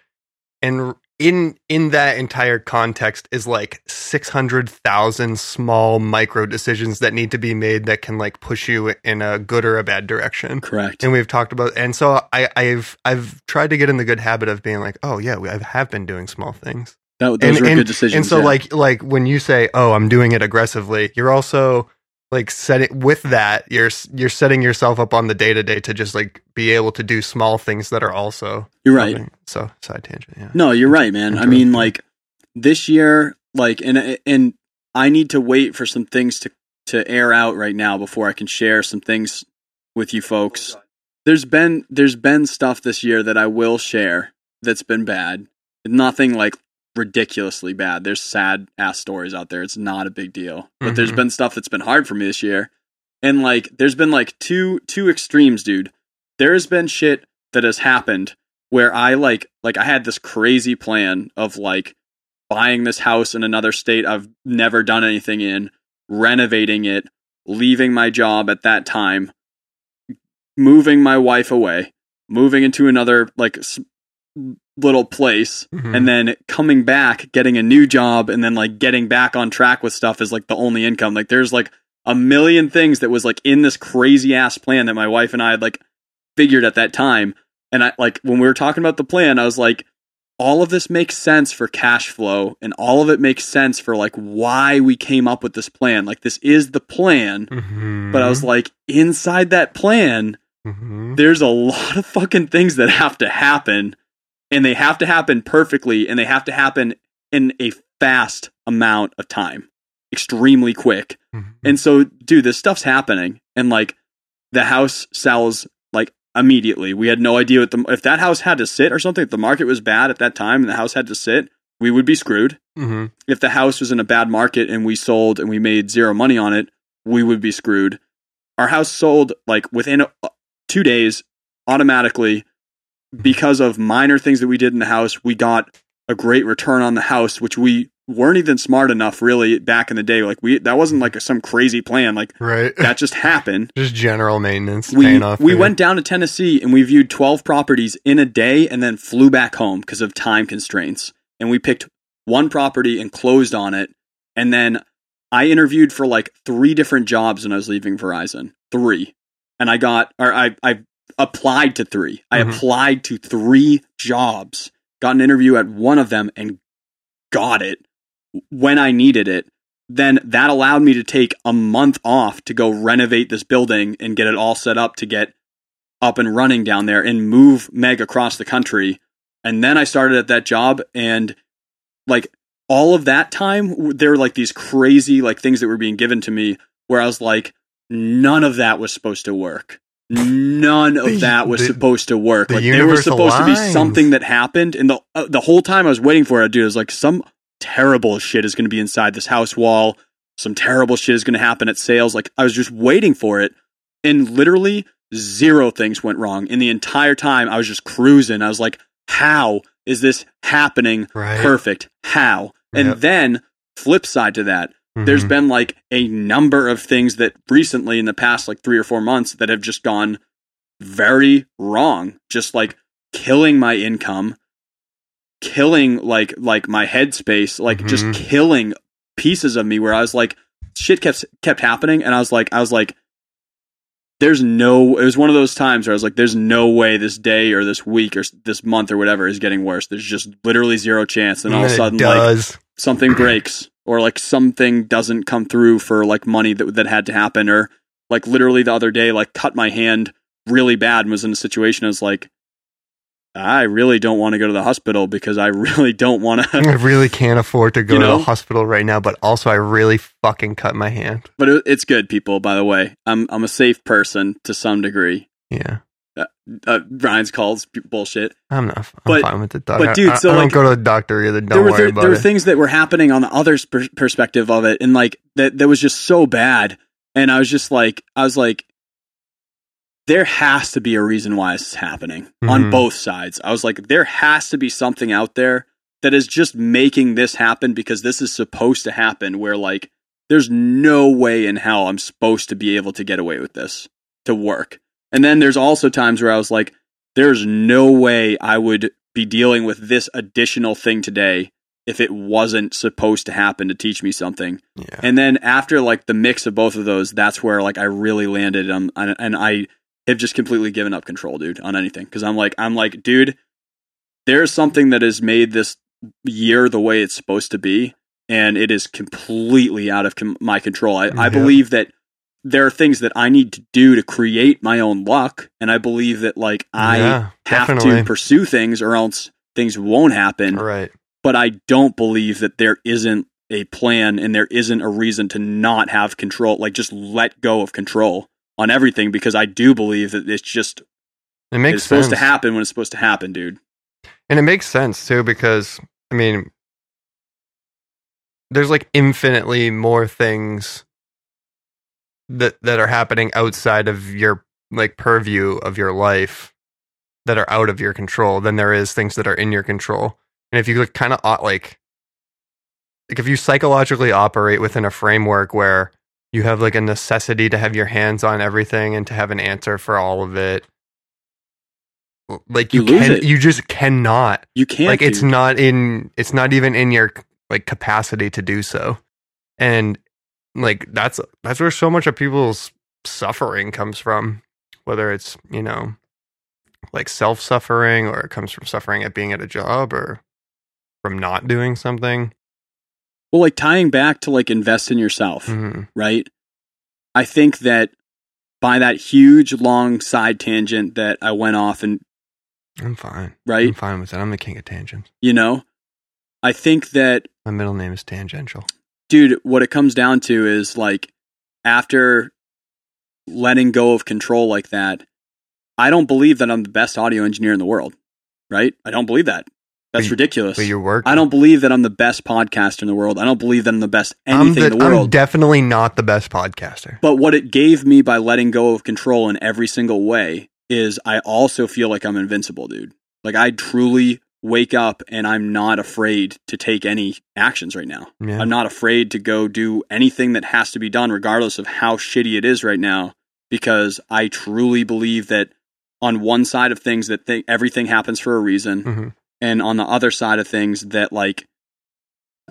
Speaker 3: and in in that entire context is like 600,000 small micro decisions that need to be made that can like push you in a good or a bad direction.
Speaker 2: correct.
Speaker 3: And we've talked about and so I I've I've tried to get in the good habit of being like, "Oh yeah, I have been doing small things."
Speaker 2: That, those
Speaker 3: and,
Speaker 2: were
Speaker 3: and,
Speaker 2: good decisions.
Speaker 3: And so
Speaker 2: yeah.
Speaker 3: like like when you say, "Oh, I'm doing it aggressively," you're also like setting with that you're you're setting yourself up on the day to day to just like be able to do small things that are also
Speaker 2: you're right.
Speaker 3: helping. So side tangent, yeah.
Speaker 2: No, you're right, man. I mean, like this year, like, and and I need to wait for some things to to air out right now before I can share some things with you folks. There's been there's been stuff this year that I will share that's been bad. Nothing like ridiculously bad. There's sad ass stories out there. It's not a big deal. But there's
Speaker 3: Mhm.
Speaker 2: been stuff that's been hard for me this year. And like there's been like two two extremes, dude. There's been shit that has happened where I like like I had this crazy plan of like buying this house in another state I've never done anything in, renovating it, leaving my job at that time, moving my wife away, moving into another like little place
Speaker 3: Mhm.
Speaker 2: and then coming back, getting a new job, and then like getting back on track with stuff is like the only income. Like there's like a million things that was like in this crazy ass plan that my wife and I had like figured at that time. And I like when we were talking about the plan, I was like, all of this makes sense for cash flow and all of it makes sense for like why we came up with this plan. Like this is the plan.
Speaker 3: Mhm.
Speaker 2: But I was like, inside that plan,
Speaker 3: Mhm.
Speaker 2: there's a lot of fucking things that have to happen and they have to happen perfectly and they have to happen in a fast amount of time extremely quick
Speaker 3: Mhm.
Speaker 2: and so dude this stuff's happening and like the house sells like immediately we had no idea what the if that house had to sit or something if the market was bad at that time and the house had to sit we would be screwed
Speaker 3: Mhm.
Speaker 2: if the house was in a bad market and we sold and we made zero money on it, we would be screwed. Our house sold like within uh, two days automatically because of minor things that we did in the house. We got a great return on the house, which we weren't even smart enough really back in the day. Like we, that wasn't like some crazy plan. Like
Speaker 3: Right.
Speaker 2: that just happened. *laughs*
Speaker 3: Just general maintenance
Speaker 2: We, we went down to Tennessee and we viewed 12 properties in a day and then flew back home because of time constraints. And we picked one property and closed on it. And then I interviewed for like three different jobs when I was leaving Verizon. Three. And I got, or I, I applied to three. I
Speaker 3: Mhm.
Speaker 2: applied to three jobs, got an interview at one of them and got it when I needed it. Then that allowed me to take a month off to go renovate this building and get it all set up to get up and running down there and move Meg across the country. And then I started at that job and like all of that time there were like these crazy like things that were being given to me where I was like none of that was supposed to work. None of
Speaker 3: The-
Speaker 2: that was
Speaker 3: the-
Speaker 2: supposed to work.
Speaker 3: the
Speaker 2: Like there was supposed to be something that happened and the uh, the whole time I was waiting for it dude I was like some terrible shit is going to be inside this house wall. Some terrible shit is going to happen at sales. Like I was just waiting for it and literally zero things went wrong. In the entire time I was just cruising. I was like how is this happening
Speaker 3: Right.
Speaker 2: perfect. How? And
Speaker 3: Yep.
Speaker 2: then flip side to that, there's
Speaker 3: Mhm.
Speaker 2: been like a number of things that recently in the past like 3 or 4 months that have just gone very wrong. Just like killing my income, killing like like my headspace, like just
Speaker 3: Mhm.
Speaker 2: killing pieces of me where I was like shit kept kept happening and I was like I was like there's no it was one of those times where I was like there's no way this day or this week or this month or whatever is getting worse. There's just literally zero chance and all of a sudden like
Speaker 3: does.
Speaker 2: something breaks or like something doesn't come through for like money that that had to happen or like literally the other day like cut my hand really bad and was in a situation I was like I really don't want to go to the hospital because I *laughs* really don't want to. *laughs*
Speaker 3: I really can't afford to go
Speaker 2: You
Speaker 3: to the hospital right now, but also I really fucking cut my hand.
Speaker 2: but it's good people by the way I'm I'm a safe person to some degree
Speaker 3: Yeah.
Speaker 2: Uh, Ryan's calls bullshit
Speaker 3: I'm not. I'm
Speaker 2: But-
Speaker 3: fine with the doctor.
Speaker 2: but dude,
Speaker 3: I,
Speaker 2: so,
Speaker 3: I
Speaker 2: like,
Speaker 3: don't go to the doctor either. Don't
Speaker 2: there were
Speaker 3: worry
Speaker 2: there, there were things that were happening on the other per- perspective of it and like that that was just so bad and i was just like i was like there has to be a reason why this is happening on
Speaker 3: Mhm.
Speaker 2: both sides i was like there has to be something out there that is just making this happen because this is supposed to happen where like there's no way in hell i'm supposed to be able to get away with this to work and then there's also times where i was like there's no way I would be dealing with this additional thing today if it wasn't supposed to happen to teach me something.
Speaker 3: yeah.
Speaker 2: And then after like the mix of both of those, that's where like I really landed um, and, and I have just completely given up control, dude, on anything because I'm like I'm like, dude, there's something that has made this year the way it's supposed to be, and it is completely out of com- my control. I, I believe that there are things that I need to do to create my own luck, and I believe that like I
Speaker 3: yeah,
Speaker 2: have
Speaker 3: definitely.
Speaker 2: to pursue things or else things won't happen.
Speaker 3: Right.
Speaker 2: But I don't believe that there isn't a plan and there isn't a reason to not have control, like just let go of control on everything because I do believe that it's just
Speaker 3: It makes
Speaker 2: it's supposed to happen when it's supposed to happen, dude.
Speaker 3: And it makes sense too because I mean there's like infinitely more things that that are happening outside of your like purview of your life that are out of your control than there is things that are in your control. And if you look kind of like like if you psychologically operate within a framework where you have like a necessity to have your hands on everything and to have an answer for all of it like you,
Speaker 2: You
Speaker 3: can
Speaker 2: it.
Speaker 3: you just cannot
Speaker 2: You can't.
Speaker 3: like it's
Speaker 2: dude.
Speaker 3: not in it's not even in your like capacity to do so and like that's that's where so much of people's suffering comes from whether it's you know like self-suffering or it comes from suffering at being at a job or from not doing something.
Speaker 2: Well, like tying back to like invest in yourself,
Speaker 3: Mhm.
Speaker 2: right? I think that by that huge long side tangent that I went off and
Speaker 3: i'm fine.
Speaker 2: Right,
Speaker 3: i'm fine with that. I'm the king of tangents.
Speaker 2: You know, I think that
Speaker 3: my middle name is tangential
Speaker 2: dude, what it comes down to is like after letting go of control like that, I don't believe that I'm the best audio engineer in the world, right? I don't believe that. That's
Speaker 3: But
Speaker 2: ridiculous.
Speaker 3: but your work
Speaker 2: I don't believe that I'm the best podcaster in the world. I don't believe that I'm the best anything
Speaker 3: the-
Speaker 2: in the world.
Speaker 3: I'm definitely not the best podcaster
Speaker 2: but what it gave me by letting go of control in every single way is I also feel like I'm invincible, dude. Like I truly wake up and I'm not afraid to take any actions right now.
Speaker 3: yeah
Speaker 2: I'm not afraid to go do anything that has to be done, regardless of how shitty it is right now, because I truly believe that on one side of things that th- everything happens for a reason,
Speaker 3: Mhm.
Speaker 2: and on the other side of things that like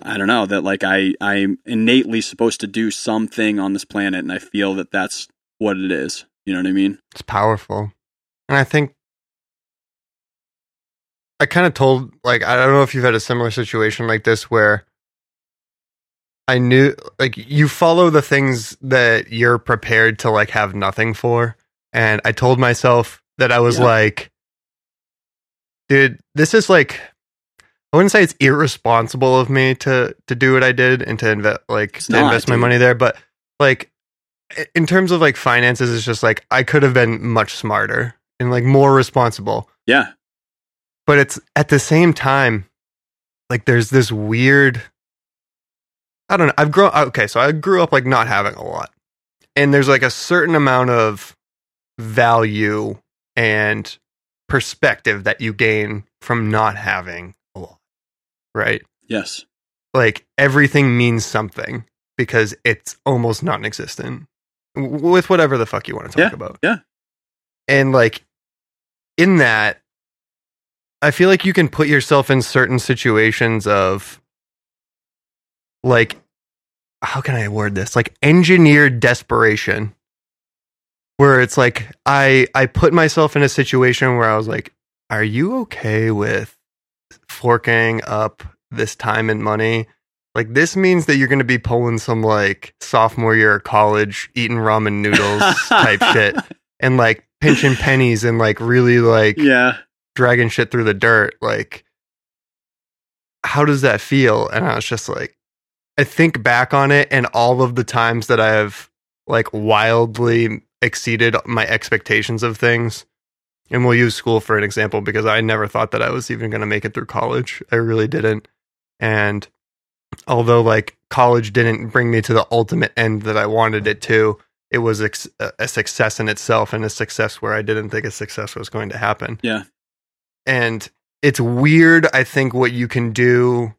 Speaker 2: I don't know that like I I'm innately supposed to do something on this planet, and I feel that that's what it is. You know what I mean?
Speaker 3: It's powerful. And I think I kind of told like I don't know if you've had a similar situation like this where I knew like you follow the things that you're prepared to like have nothing for. And I told myself that I was
Speaker 2: Yeah.
Speaker 3: like dude this is like I wouldn't say it's irresponsible of me to to do what I did and to invest like to
Speaker 2: not,
Speaker 3: invest my money there but like in terms of like finances it's just like I could have been much smarter and like more responsible.
Speaker 2: Yeah,
Speaker 3: but it's at the same time like there's this weird i don't know i've grown uh, okay so i grew up like not having a lot and there's like a certain amount of value and perspective that you gain from not having a lot right
Speaker 2: yes,
Speaker 3: like everything means something because it's almost non-existent with whatever the fuck you want to talk
Speaker 2: Yeah,
Speaker 3: about.
Speaker 2: yeah.
Speaker 3: And like in that I feel like you can put yourself in certain situations of like how can I word this? Like engineered desperation where it's like I I put myself in a situation where I was like are you okay with forking up this time and money like this means that you're going to be pulling some like sophomore year of college eating ramen noodles *laughs* type shit and like pinching pennies and like really like
Speaker 2: yeah,
Speaker 3: dragging shit through the dirt like how does that feel? And i was just like i think back on it and all of the times that i have like wildly exceeded my expectations of things and we'll use school for an example because i never thought that i was even going to make it through college. I really didn't. And although like college didn't bring me to the ultimate end that i wanted it to it was a success in itself and a success where i didn't think a success was going to happen.
Speaker 2: Yeah.
Speaker 3: And it's weird i think what you can do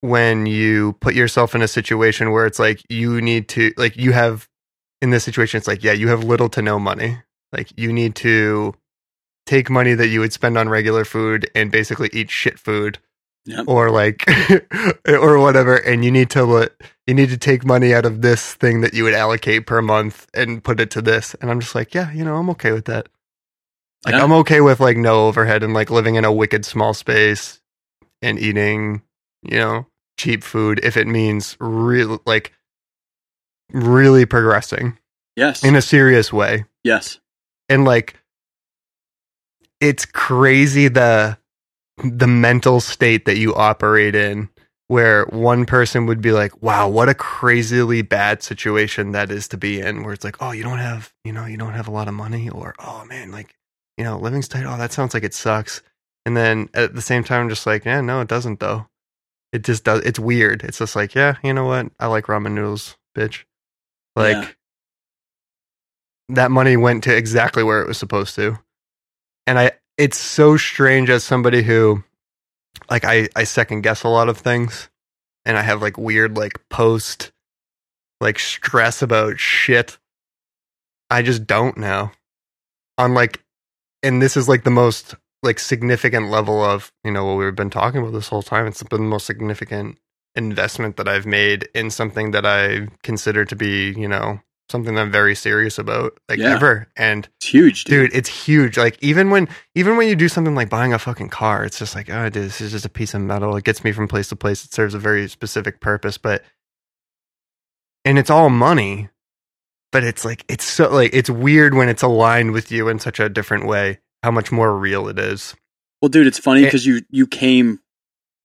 Speaker 3: when you put yourself in a situation where it's like you need to like you have in this situation it's like yeah you have little to no money. Like you need to take money that you would spend on regular food and basically eat shit food
Speaker 2: Yep.
Speaker 3: or like *laughs* or whatever and you need to let you need to take money out of this thing that you would allocate per month and put it to this. And i'm just like yeah you know i'm okay with that like
Speaker 2: Yeah.
Speaker 3: i'm okay with like no overhead and like living in a wicked small space and eating you know cheap food if it means real like really progressing
Speaker 2: yes,
Speaker 3: in a serious way.
Speaker 2: Yes,
Speaker 3: and like it's crazy the the mental state that you operate in where one person would be like wow what a crazily bad situation that is to be in where it's like oh you don't have you know you don't have a lot of money or oh man like you know living's tight oh that sounds like it sucks and then at the same time I'm just like yeah no it doesn't though it just does it's weird it's just like yeah you know what i like ramen noodles bitch like
Speaker 2: Yeah.
Speaker 3: that money went to exactly where it was supposed to. And I it's so strange as somebody who like I I second guess a lot of things and I have like weird like post like stress about shit. I just don't know. On like and this is like the most like significant level of, you know, what we've been talking about this whole time. It's been the most significant investment that I've made in something that I consider to be, you know, something that I'm very serious about, like
Speaker 2: Yeah.
Speaker 3: ever. And
Speaker 2: It's huge, dude.
Speaker 3: dude, it's huge. Like even when even when you do something like buying a fucking car, it's just like, oh, dude, this is just a piece of metal. It gets me from place to place. It serves a very specific purpose, but and it's all money. But it's like it's so like it's weird when it's aligned with you in such a different way. How much more real it is.
Speaker 2: Well, dude, it's funny because you you came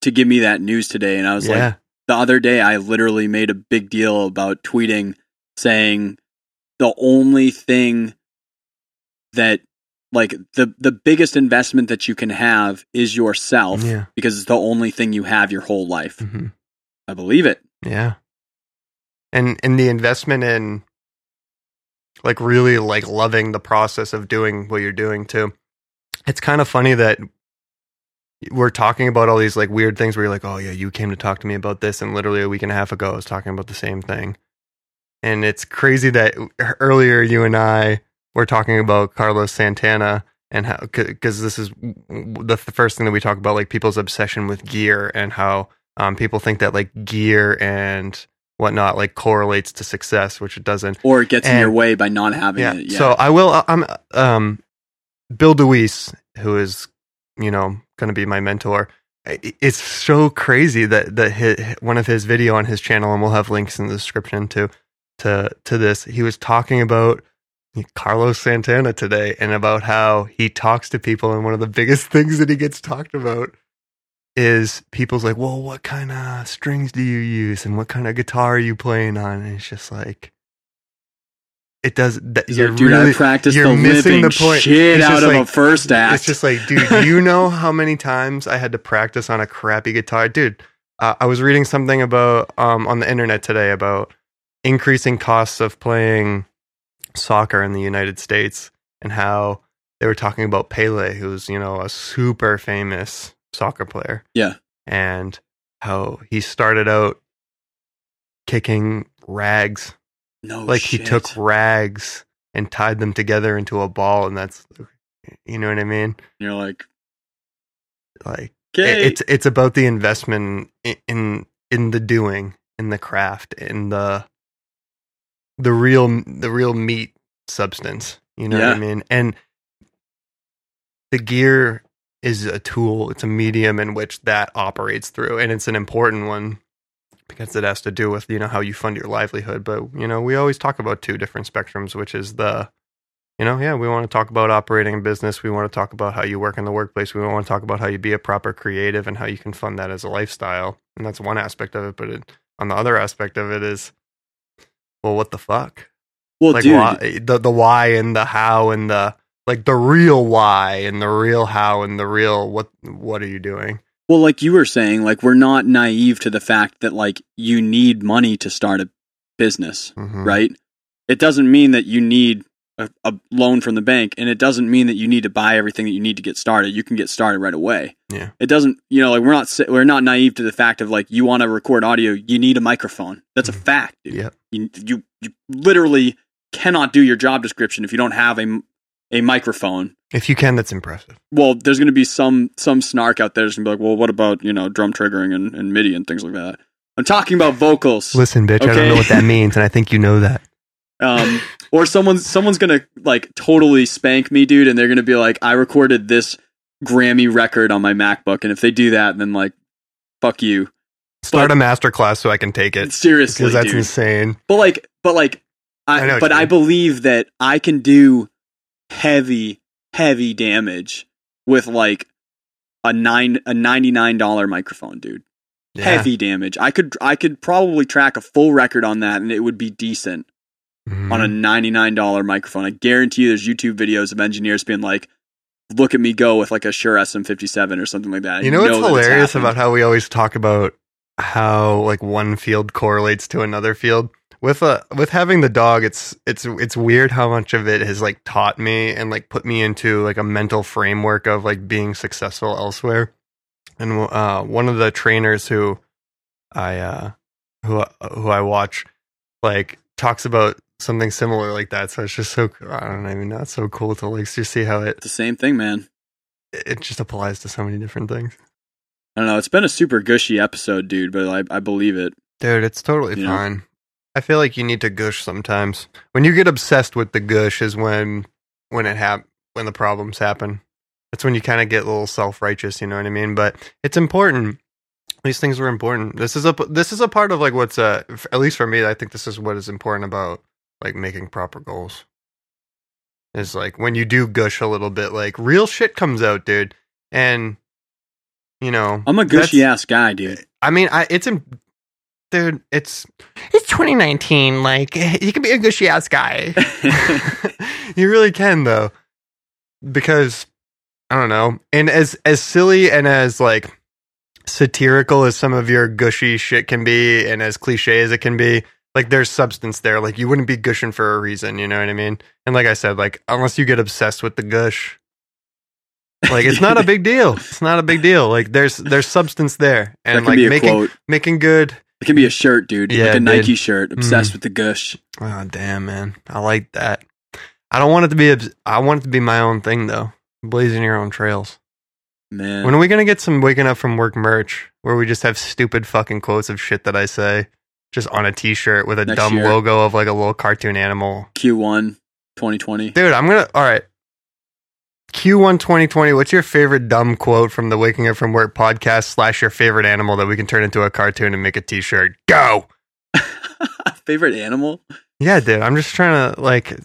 Speaker 2: to give me that news today, and I was like, the other day I literally made a big deal about tweeting saying the only thing that like the the biggest investment that you can have is yourself
Speaker 3: yeah,
Speaker 2: because it's the only thing you have your whole life.
Speaker 3: hmm
Speaker 2: I believe it.
Speaker 3: yeah. And and the investment in like really like loving the process of doing what you're doing too. It's kind of funny that we're talking about all these like weird things where you're like, oh yeah, you came to talk to me about this, and literally a week and a half ago I was talking about the same thing. And it's crazy that earlier you and I were talking about Carlos Santana and how because this is the first thing that we talk about, like people's obsession with gear and how um, people think that like gear and whatnot like correlates to success, which it doesn't.
Speaker 2: Or it gets in your way by not having
Speaker 3: Yeah.
Speaker 2: it. Yeah.
Speaker 3: So I will. uh, I'm um, Bill DeWees, who is you know going to be my mentor. It's so crazy that that his, one of his video on his channel, and we'll have links in the description to to to this. He was talking about Carlos Santana today, and about how he talks to people, and one of the biggest *laughs* things that he gets talked about is people's like, well, what kind of strings do you use, and what kind of guitar are you playing on? And it's just like. It does. That, you're
Speaker 2: like, dude,
Speaker 3: really,
Speaker 2: I practiced
Speaker 3: you're
Speaker 2: the
Speaker 3: missing
Speaker 2: living
Speaker 3: the point.
Speaker 2: shit out of
Speaker 3: like-
Speaker 2: a first act.
Speaker 3: It's just like, dude, you know how many times I had to practice on a crappy guitar? Dude, uh, I was reading something about um, on the internet today about increasing costs of playing soccer in the United States and how they were talking about Pele, who's, you know, a super famous soccer player.
Speaker 2: Yeah.
Speaker 3: And how he started out kicking rags
Speaker 2: no
Speaker 3: like he took rags and tied them together into a ball and that's you know what i mean
Speaker 2: You're like,
Speaker 3: like
Speaker 2: okay.
Speaker 3: it's it's about the investment in, in in the doing in the craft in the the real the real meat substance you know what i mean and the gear is a tool it's a medium in which that operates through and it's an important one because it has to do with you know how you fund your livelihood. But you know we always talk about two different spectrums which is the you know yeah we want to talk about operating a business we want to talk about how you work in the workplace we want to talk about how you be a proper creative and how you can fund that as a lifestyle and that's one aspect of it but it, on the other aspect of it is well what the fuck?
Speaker 2: Well,
Speaker 3: like
Speaker 2: dude,
Speaker 3: why, the the why and the how and the like the real why and the real how and the real what what are you doing
Speaker 2: Well, like you were saying, like we're not naive to the fact that like you need money to start a business,
Speaker 3: Mhm.
Speaker 2: right? It doesn't mean that you need a, a loan from the bank, and it doesn't mean that you need to buy everything that you need to get started. You can get started right away.
Speaker 3: Yeah.
Speaker 2: It doesn't, you know, like we're not we're not naive to the fact of like you want to record audio, you need a microphone. That's a
Speaker 3: Mhm.
Speaker 2: fact, dude.
Speaker 3: Yep.
Speaker 2: You, you you literally cannot do your job description if you don't have a a microphone.
Speaker 3: If you can that's impressive.
Speaker 2: Well, there's going to be some some snark out there that's going to be like, well, what about you know drum triggering and, and MIDI and things like that? I'm talking about vocals,
Speaker 3: listen bitch i don't know what that *laughs* means and i think you know that.
Speaker 2: Um, or someone's someone's going to like totally spank me, dude, and they're going to be like, I recorded this Grammy record on my MacBook, and if they do that, then like, fuck you,
Speaker 3: start
Speaker 2: But-
Speaker 3: a master class so i can take it
Speaker 2: seriously,
Speaker 3: because that's
Speaker 2: dude.
Speaker 3: insane.
Speaker 2: But like, but like, I,
Speaker 3: I know
Speaker 2: but I
Speaker 3: mean.
Speaker 2: believe that I can do heavy, heavy damage with like a nine a ninety nine dollar microphone, dude.
Speaker 3: Yeah.
Speaker 2: Heavy damage. I could I could probably track a full record on that, and it would be decent
Speaker 3: Mhm.
Speaker 2: on a ninety nine dollar microphone. I guarantee you, there's YouTube videos of engineers being like, "Look at me go with like a Shure SM57 or something like that."
Speaker 3: You know what's
Speaker 2: that it's
Speaker 3: hilarious about how we always talk about how like one field correlates to another field? With uh with having the dog, it's it's it's weird how much of it has like taught me and like put me into like a mental framework of like being successful elsewhere. And uh, one of the trainers who I uh, who who I watch like talks about something similar like that. So it's just so I don't even know. It's so cool to like just see how it
Speaker 2: It's the same thing, man.
Speaker 3: it just applies to so many different things.
Speaker 2: I don't know. It's been a super gushy episode, dude, but I, I believe it.
Speaker 3: Dude, it's totally
Speaker 2: You know?
Speaker 3: I feel like you need to gush sometimes. When you get obsessed with the gush is when when it hap- when the problems happen. That's when you kind of get a little self-righteous, you know what I mean? But it's important. These things were important. This is a this is a part of like what's uh at least for me, I think this is what is important about like making proper goals. Is like when you do gush a little bit, like real shit comes out, dude. And you know,
Speaker 2: I'm a gushy ass guy, dude.
Speaker 3: I mean, I it's dude. It's it's 2019. Like *laughs* you can be a gushy ass guy. *laughs* *laughs* you really can though, because I don't know. And as as silly and as like satirical as some of your gushy shit can be, and as cliche as it can be, like there's substance there. Like you wouldn't be gushing for a reason. You know what I mean? And like I said, like unless you get obsessed with the gush. Like it's not a big deal. It's not a big deal. Like there's there's substance there, and like making
Speaker 2: quote.
Speaker 3: making good
Speaker 2: It can be a shirt, dude.
Speaker 3: Yeah,
Speaker 2: like a
Speaker 3: dude.
Speaker 2: Nike shirt. Obsessed
Speaker 3: Mm.
Speaker 2: with the gush.
Speaker 3: Oh damn, man! I like that. I don't want it to be. I want it to be my own thing, though. Blazing your own trails.
Speaker 2: Man.
Speaker 3: When are we gonna get some waking up from work merch where we just have stupid fucking quotes of shit that I say just on a T-shirt with a
Speaker 2: Next
Speaker 3: dumb
Speaker 2: year.
Speaker 3: logo of like a little cartoon animal?
Speaker 2: Q1 2020.
Speaker 3: Dude, I'm gonna. All right. Q1 2020. What's your favorite dumb quote from the Waking Up from Work podcast slash your favorite animal that we can turn into a cartoon and make a T-shirt? Go. *laughs*
Speaker 2: Favorite animal?
Speaker 3: Yeah, dude. I'm just trying to like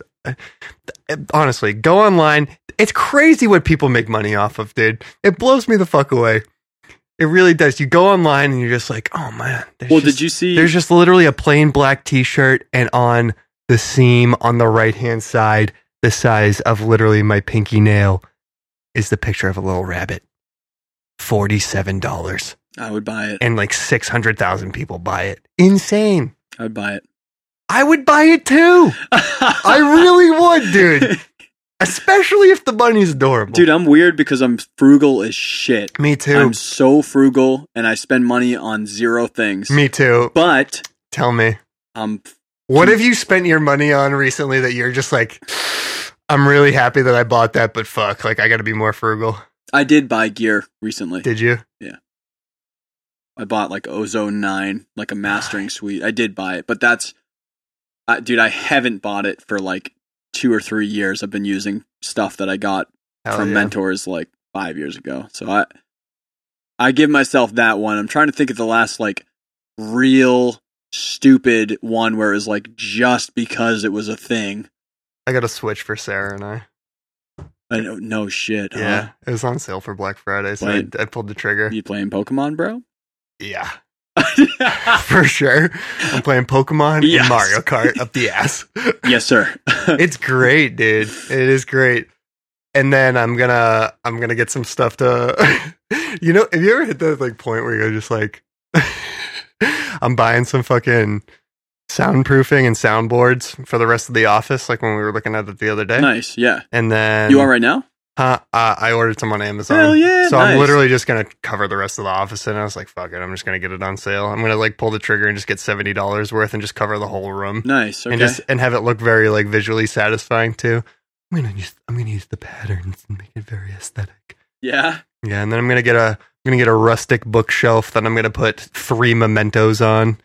Speaker 3: honestly, go online. It's crazy what people make money off of, dude. It blows me the fuck away. It really does. You go online and you're just like, oh man.
Speaker 2: Well,
Speaker 3: just-
Speaker 2: did you see?
Speaker 3: There's just literally a plain black T-shirt, and on the seam on the right hand side, the size of literally my pinky nail, is the picture of a little rabbit. Forty-seven dollars,
Speaker 2: I would buy it.
Speaker 3: and like six hundred thousand people buy it. Insane.
Speaker 2: I would buy it.
Speaker 3: I would buy it too. *laughs* I really would, dude. Especially if the bunny's adorable.
Speaker 2: Dude, I'm weird because I'm frugal as shit.
Speaker 3: me too.
Speaker 2: I'm so frugal and I spend money on zero things.
Speaker 3: me too.
Speaker 2: But
Speaker 3: Tell me.
Speaker 2: I'm
Speaker 3: What have you spent your money on recently that you're just like, I'm really happy that I bought that, but fuck, like I got to be more frugal.
Speaker 2: I did buy gear recently.
Speaker 3: Did you? Yeah.
Speaker 2: I bought like Ozone 9, like a mastering *sighs* suite. I did buy it, but that's uh, dude, I haven't bought it for like 2 or 3 years. I've been using stuff that I got
Speaker 3: Hell
Speaker 2: from
Speaker 3: yeah.
Speaker 2: mentors like 5 years ago. So I I give myself that one. I'm trying to think of the last like real stupid one where it was like just because it was a thing.
Speaker 3: I got a switch for Sarah and I.
Speaker 2: I don't no shit. huh?
Speaker 3: Yeah, it was on sale for Black Friday, so I, I pulled the trigger.
Speaker 2: You playing Pokemon, bro?
Speaker 3: Yeah, *laughs* for sure. I'm playing Pokemon
Speaker 2: Yes.
Speaker 3: and Mario Kart up the *laughs* ass.
Speaker 2: yes, sir. *laughs*
Speaker 3: it's great, dude. It is great. And then I'm gonna I'm gonna get some stuff to you know, have you ever hit that like point where you're just like I'm buying some fucking soundproofing and soundboards for the rest of the office, like when we were looking at it the other day.
Speaker 2: nice. Yeah.
Speaker 3: And then
Speaker 2: You are right now?
Speaker 3: Huh, uh, I ordered some on Amazon.
Speaker 2: Hell yeah,
Speaker 3: So I'm literally just gonna cover the rest of the office, and I was like, "Fuck it, I'm just gonna get it on sale. I'm gonna like pull the trigger and just get seventy dollars worth and just cover the whole room,
Speaker 2: Nice. Okay.
Speaker 3: and just and have it look very like visually satisfying too. I'm gonna use I'm gonna use the patterns and make it very aesthetic.
Speaker 2: yeah.
Speaker 3: Yeah, and then I'm gonna get a I'm gonna get a rustic bookshelf that I'm gonna put three mementos on.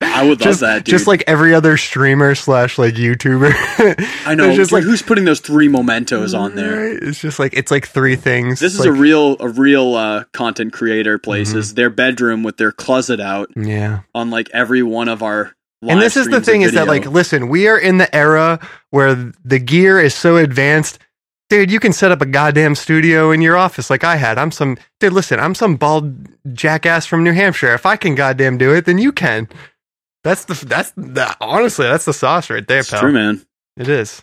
Speaker 2: I would love
Speaker 3: just,
Speaker 2: that, dude.
Speaker 3: Just like every other streamer slash like YouTuber. *laughs*
Speaker 2: I *laughs* know.
Speaker 3: Just
Speaker 2: Just
Speaker 3: like
Speaker 2: who's putting those three mementos on there?
Speaker 3: It's just like it's like three things.
Speaker 2: This is
Speaker 3: like,
Speaker 2: a real, a real uh, content creator place.
Speaker 3: Mm-hmm.
Speaker 2: Is their bedroom with their closet out
Speaker 3: yeah.
Speaker 2: on like every one of our.
Speaker 3: and this is the thing is that like listen we are in the era where the gear is so advanced dude you can set up a goddamn studio in your office like i had i'm some dude listen i'm some bald jackass from new hampshire if i can goddamn do it then you can that's the that's the honestly that's the sauce right there
Speaker 2: it's
Speaker 3: pal
Speaker 2: true, man.
Speaker 3: it is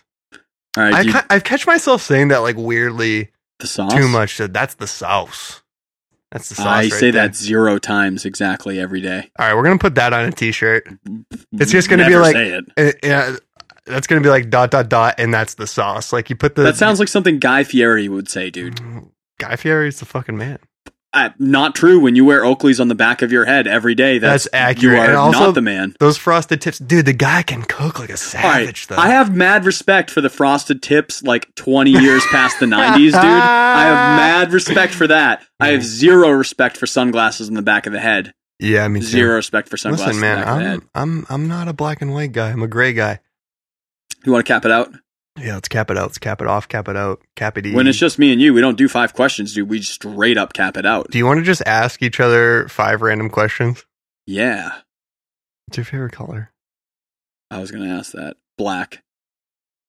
Speaker 2: All right,
Speaker 3: I, ca- I catch myself saying that like weirdly
Speaker 2: the sauce.
Speaker 3: too much that that's the sauce That's the sauce.
Speaker 2: I
Speaker 3: right
Speaker 2: say
Speaker 3: there.
Speaker 2: that zero times exactly every day.
Speaker 3: All right, we're gonna put that on a T-shirt. It's just gonna be like-
Speaker 2: say it.
Speaker 3: Uh, yeah, that's gonna be like dot dot dot, and that's the sauce. Like you put the
Speaker 2: That sounds like something Guy Fieri would say, dude.
Speaker 3: Guy Fieri's the fucking man.
Speaker 2: Uh, not true. When you wear Oakley's on the back of your head every day, that's,
Speaker 3: That's accurate.
Speaker 2: You are
Speaker 3: And also-
Speaker 2: not the man.
Speaker 3: Those frosted tips, dude. The guy can cook like a
Speaker 2: All right,
Speaker 3: savage. though.
Speaker 2: I have mad respect for the frosted tips like 20 years past the 90s, dude. I have *laughs* mad respect for that. I have zero respect for sunglasses in the back of the head.
Speaker 3: yeah, me too.
Speaker 2: Zero respect for sunglasses
Speaker 3: Listen, man,
Speaker 2: in the back of the head.
Speaker 3: I'm I'm I'm not a black and white guy. I'm a gray guy.
Speaker 2: You want to cap it out?
Speaker 3: Yeah, let's cap it out. Let's cap it off. Cap it out. Cap it.
Speaker 2: When it's just me and you, we don't do five questions, dude. We straight up cap it out.
Speaker 3: Do you want to just ask each other five random questions?
Speaker 2: Yeah.
Speaker 3: What's your favorite color?
Speaker 2: I was going to ask that. Black.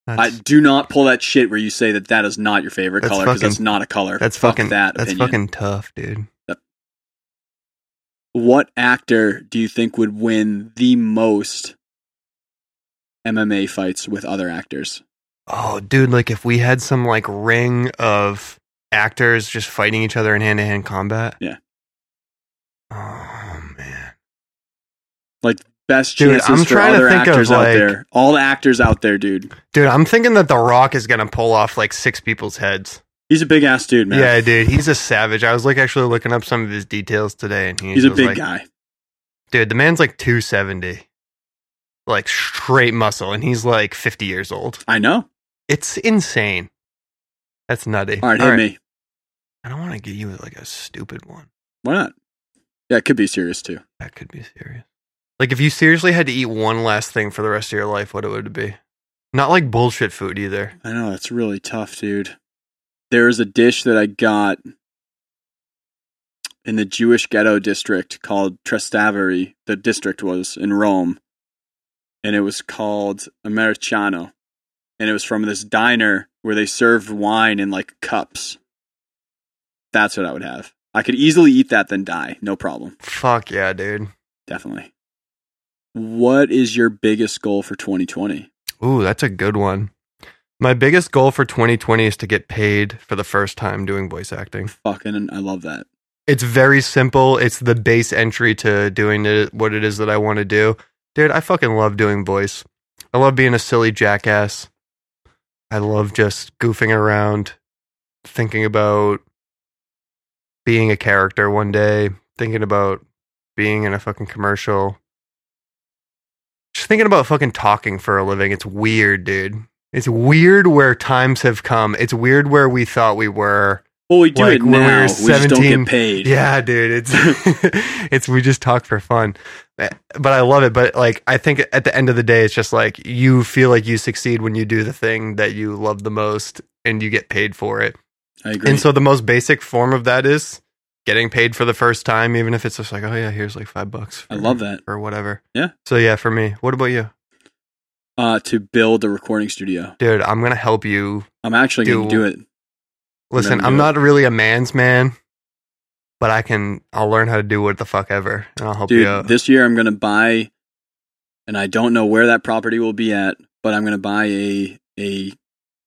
Speaker 2: I do not pull that shit where you say that that is not your favorite
Speaker 3: That's
Speaker 2: color because that's not a color.
Speaker 3: that's
Speaker 2: Fuck
Speaker 3: fucking
Speaker 2: that
Speaker 3: That's
Speaker 2: opinion.
Speaker 3: fucking tough, dude.
Speaker 2: What actor do you think would win the most MMA fights with other actors?
Speaker 3: Oh, dude, like if we had some like ring of actors just fighting each other in hand to hand combat.
Speaker 2: Yeah.
Speaker 3: Oh man.
Speaker 2: Like best
Speaker 3: Dude,
Speaker 2: chances
Speaker 3: I'm
Speaker 2: for
Speaker 3: trying to
Speaker 2: other
Speaker 3: think of,
Speaker 2: actors out
Speaker 3: like-
Speaker 2: there. All the actors out there, dude.
Speaker 3: Dude, I'm thinking that The Rock is gonna pull off like six people's heads.
Speaker 2: He's a big ass dude, man.
Speaker 3: Yeah, dude, he's a savage. I was like actually looking up some of his details today, and he
Speaker 2: He's a big
Speaker 3: like,
Speaker 2: guy.
Speaker 3: Dude, the man's like 270, like straight muscle, and he's like 50 years old.
Speaker 2: I know.
Speaker 3: It's insane. That's nutty.
Speaker 2: All right, hit me.
Speaker 3: I don't want to get you like a stupid one.
Speaker 2: Why not? Yeah, it could be serious too.
Speaker 3: That could be serious. Like if you seriously had to eat one last thing for the rest of your life, what it would be? Not like bullshit food either.
Speaker 2: I know it's really tough, dude. There's a dish that I got in the Jewish ghetto district called Trastevere. The district was in Rome, and it was called Americano, and it was from this diner where they served wine in like cups. That's what I would have. I could easily eat that then die, no problem.
Speaker 3: Fuck yeah, dude.
Speaker 2: Definitely. What is your biggest goal for 2020?
Speaker 3: Ooh, that's a good one. My biggest goal for 2020 is to get paid for the first time doing voice acting.
Speaker 2: Fucking, I love that.
Speaker 3: It's very simple. It's the base entry to doing it, what it is that I want to do. Dude, I fucking love doing voice. I love being a silly jackass. I love just goofing around, thinking about being a character one day, thinking about being in a fucking commercial. Just thinking about fucking talking for a living. It's weird, dude. It's weird where times have come. It's weird where we thought we were.
Speaker 2: Well, we do
Speaker 3: Like,
Speaker 2: it
Speaker 3: when we
Speaker 2: now.
Speaker 3: were
Speaker 2: We, just don't
Speaker 3: 17
Speaker 2: get paid.
Speaker 3: Yeah, dude, it's *laughs* it's we just talk for fun. But I love it, but like I think at the end of the day it's just like you feel like you succeed when you do the thing that you love the most and you get paid for it.
Speaker 2: I agree.
Speaker 3: And so the most basic form of that is getting paid for the first time even if it's just like, "Oh yeah, here's like 5 bucks."
Speaker 2: I love that.
Speaker 3: or whatever.
Speaker 2: Yeah.
Speaker 3: So yeah, for me. What about you?
Speaker 2: Uh, to build a recording studio.
Speaker 3: Dude, I'm going to help you.
Speaker 2: I'm actually going to
Speaker 3: Do-
Speaker 2: do it.
Speaker 3: Listen, I'm not really a man's man, but I can I'll learn how to do what the fuck ever and I'll help
Speaker 2: Dude,
Speaker 3: you out.
Speaker 2: this year I'm going to buy, and I don't know where that property will be at, but I'm going to buy a, a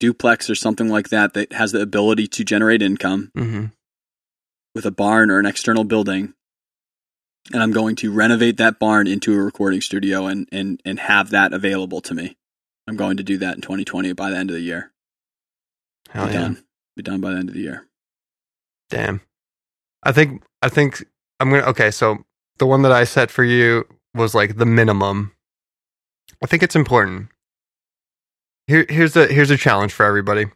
Speaker 2: duplex or something like that that has the ability to generate income
Speaker 3: mm-hmm.
Speaker 2: with a barn or an external building. And I'm going to renovate that barn into a recording studio and, and, and have that available to me. I'm going to do that in 2020 by the end of the year.
Speaker 3: Hell yeah.
Speaker 2: done. Be done by the end of the year.
Speaker 3: Damn. I think I think I'm gonna okay, so the one that I set for you was like the minimum. I think it's important. Here here's a here's a challenge for everybody.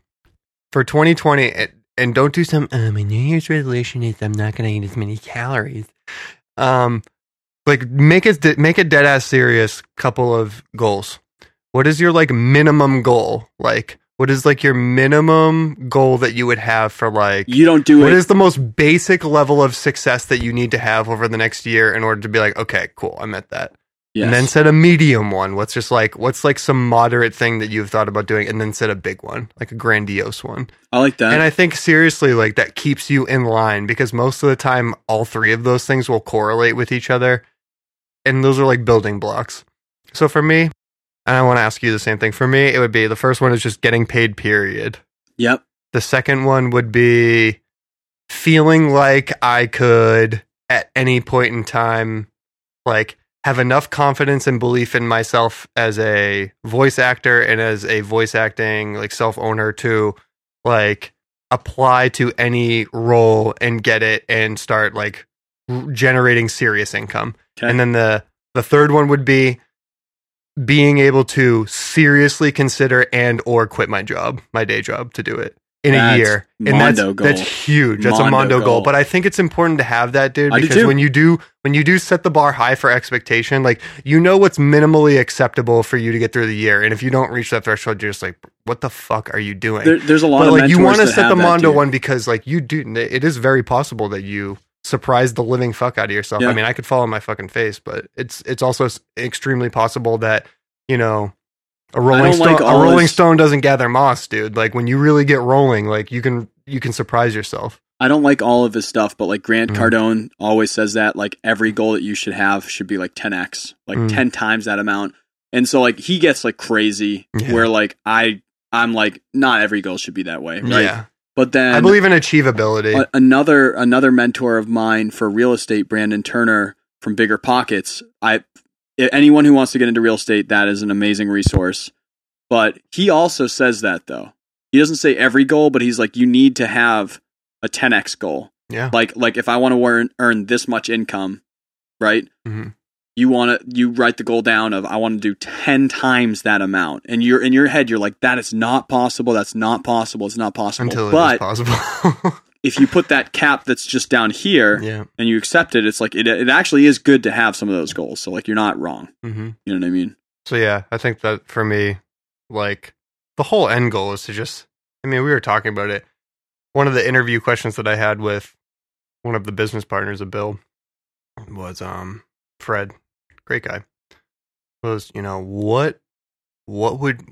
Speaker 3: For 2020 and, and don't do some uh, my New Year's resolution is I'm not gonna eat as many calories. Um like make it make it dead ass serious couple of goals. What is your like minimum goal? Like what is like your minimum goal that you would have for like
Speaker 2: You don't do
Speaker 3: what
Speaker 2: it.
Speaker 3: is the most basic level of success that you need to have over the next year in order to be like, okay, cool, I met that.
Speaker 2: yes.
Speaker 3: And then set a medium one. What's just like, what's like some moderate thing that you've thought about doing, and then set a big one, like a grandiose one.
Speaker 2: I like that.
Speaker 3: and I think seriously, like that keeps you in line because most of the time, all three of those things will correlate with each other. And those are like building blocks. So for me, and I want to ask you the same thing. For me, it would be the first one is just getting paid, period.
Speaker 2: yep.
Speaker 3: The second one would be feeling like I could at any point in time like have enough confidence and belief in myself as a voice actor and as a voice acting like self owner to like apply to any role and get it and start like r- generating serious income.
Speaker 2: Okay.
Speaker 3: And then the the third one would be being able to seriously consider and or quit my job, my day job to do it in
Speaker 2: That's
Speaker 3: a year. And that's
Speaker 2: goal.
Speaker 3: that's huge. That's a
Speaker 2: Mondo
Speaker 3: Mondo goal.
Speaker 2: goal.
Speaker 3: But I think it's important to have that, dude, because when you do when you do set the bar high for expectation, like you know what's minimally acceptable for you to get through the year. And if you don't reach that threshold, you're just like, what the fuck are you doing?
Speaker 2: There, there's a lot
Speaker 3: but like you
Speaker 2: want to
Speaker 3: set the Mondo one because like you do it is very possible that you surprise the living fuck out of yourself.
Speaker 2: Yeah.
Speaker 3: I mean, I could fall on my fucking face, but it's it's also extremely possible that, you know, a rolling stone
Speaker 2: like
Speaker 3: a rolling
Speaker 2: this-
Speaker 3: stone doesn't gather moss, dude. Like when you really get rolling, like you can you can surprise yourself.
Speaker 2: I don't like all of his stuff, but like Grant
Speaker 3: Mm.
Speaker 2: Cardone always says that like every goal that you should have should be like 10x, like
Speaker 3: Mm.
Speaker 2: 10 times that amount. And so like he gets like crazy
Speaker 3: Yeah.
Speaker 2: where like I I'm like not every goal should be that way, right?
Speaker 3: Yeah.
Speaker 2: But then
Speaker 3: I believe in achievability.
Speaker 2: a- another another mentor of mine for real estate, Brandon Turner from Bigger Pockets. I anyone who wants to get into real estate, that is an amazing resource. But he also says that though. He doesn't say every goal, but he's like you need to have a 10x goal.
Speaker 3: yeah.
Speaker 2: Like like if I want to earn earn this much income, right?
Speaker 3: Mm Mhm.
Speaker 2: You want to you write the goal down of I want to do 10 times that amount. And you're in your head you're like that is not possible. That's not possible. It's not possible.
Speaker 3: Until it is
Speaker 2: but
Speaker 3: possible. *laughs*
Speaker 2: if you put that cap that's just down here
Speaker 3: yeah.
Speaker 2: and you accept it, it's like it, it actually is good to have some of those goals. So like you're not wrong.
Speaker 3: hmm
Speaker 2: You know what I mean?
Speaker 3: So yeah, I think that for me, like the whole end goal is to just I mean, we were talking about it. One of the interview questions that I had with one of the business partners of Bill was um Fred, great guy. Was, you know, what what would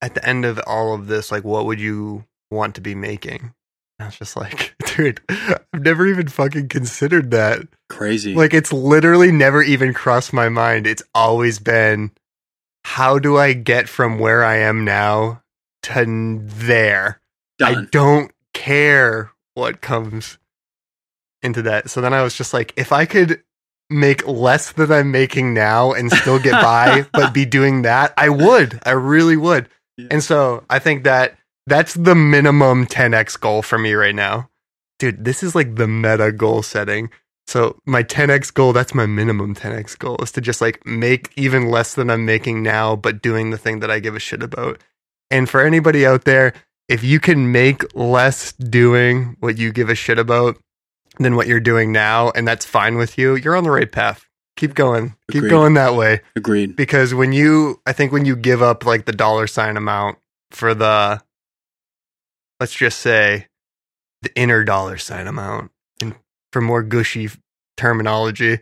Speaker 3: at the end of all of this, like what would you want to be making? And I was just like, *laughs* dude, I've never even fucking considered that.
Speaker 2: Crazy.
Speaker 3: Like it's literally never even crossed my mind. It's always been how do I get from where I am now to there? I don't care what comes into that. So then I was just like, if I could make less than I'm making now and still get by, *laughs* but be doing that, I would. I really would.
Speaker 2: Yeah.
Speaker 3: And so I think that that's the minimum 10x goal for me right now. Dude, this is like the meta goal setting. So my 10x goal, that's my minimum 10x goal is to just like make even less than I'm making now, but doing the thing that I give a shit about. And for anybody out there, if you can make less doing what you give a shit about than what you're doing now, and that's fine with you, you're on the right path. Keep going. Keep going that way.
Speaker 2: Agreed.
Speaker 3: Because when you, I think when you give up like the dollar sign amount for the, let's just say, the inner dollar sign amount, and for more gushy terminology,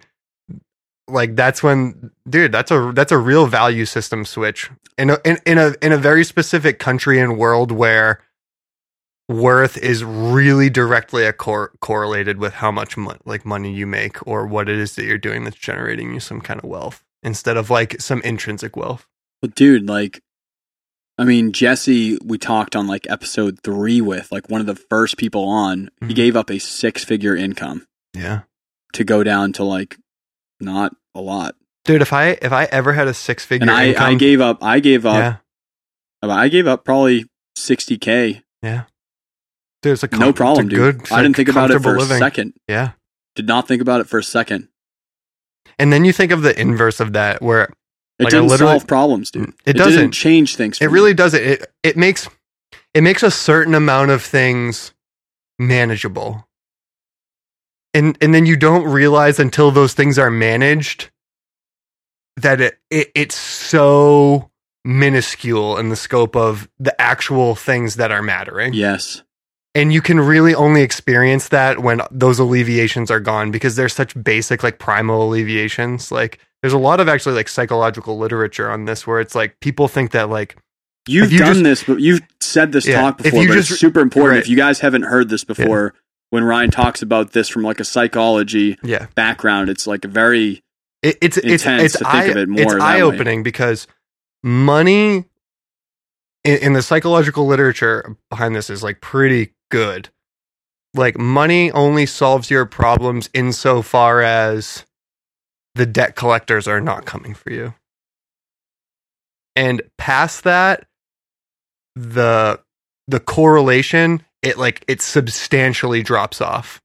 Speaker 3: like that's when, dude, that's a that's a real value system switch in a in, in a in a very specific country and world where worth is really directly a cor- correlated with how much mo- like money you make or what it is that you're doing that's generating you some kind of wealth instead of like some intrinsic wealth.
Speaker 2: But dude, like, I mean, Jesse, we talked on like episode three with like one of the first people on. He
Speaker 3: Mhm.
Speaker 2: gave up a six figure income
Speaker 3: Yeah.
Speaker 2: to go down to like not a lot.
Speaker 3: Dude, if I if I ever had a six figure
Speaker 2: And I,
Speaker 3: income,
Speaker 2: I gave up. I gave up.
Speaker 3: yeah,
Speaker 2: I gave up probably sixty k.
Speaker 3: yeah. It's a com-
Speaker 2: No problem, dude.
Speaker 3: good,
Speaker 2: I didn't think about it for
Speaker 3: comfortable
Speaker 2: a second.
Speaker 3: Yeah,
Speaker 2: Did not think about it for a second.
Speaker 3: and then you think of the inverse of that, where
Speaker 2: It
Speaker 3: Like,
Speaker 2: didn't solve problems, dude.
Speaker 3: Mm, it
Speaker 2: didn't
Speaker 3: doesn't.
Speaker 2: change things.
Speaker 3: It
Speaker 2: me.
Speaker 3: really doesn't. It it makes it makes a certain amount of things manageable, and and then you don't realize until those things are managed that it, it it's so minuscule in the scope of the actual things that are mattering.
Speaker 2: Yes.
Speaker 3: And you can really only experience that when those alleviations are gone because they're such basic like primal alleviations like there's a lot of actually like psychological literature on this where it's like people think that like
Speaker 2: You've
Speaker 3: you
Speaker 2: done
Speaker 3: just-
Speaker 2: this, but you've said this
Speaker 3: Yeah,
Speaker 2: talk
Speaker 3: if
Speaker 2: before.
Speaker 3: you
Speaker 2: but
Speaker 3: just-
Speaker 2: it's super important.
Speaker 3: right.
Speaker 2: If you guys haven't heard this before, when Ryan talks about this from like a psychology
Speaker 3: yeah
Speaker 2: background, it's like a very
Speaker 3: it, it's it's
Speaker 2: Intense
Speaker 3: it's
Speaker 2: to think
Speaker 3: eye,
Speaker 2: of it more
Speaker 3: it's eye-opening because money in, in the psychological literature behind this is like pretty good like money only solves your problems insofar as the debt collectors are not coming for you. And past that, the the correlation, it like it substantially drops off.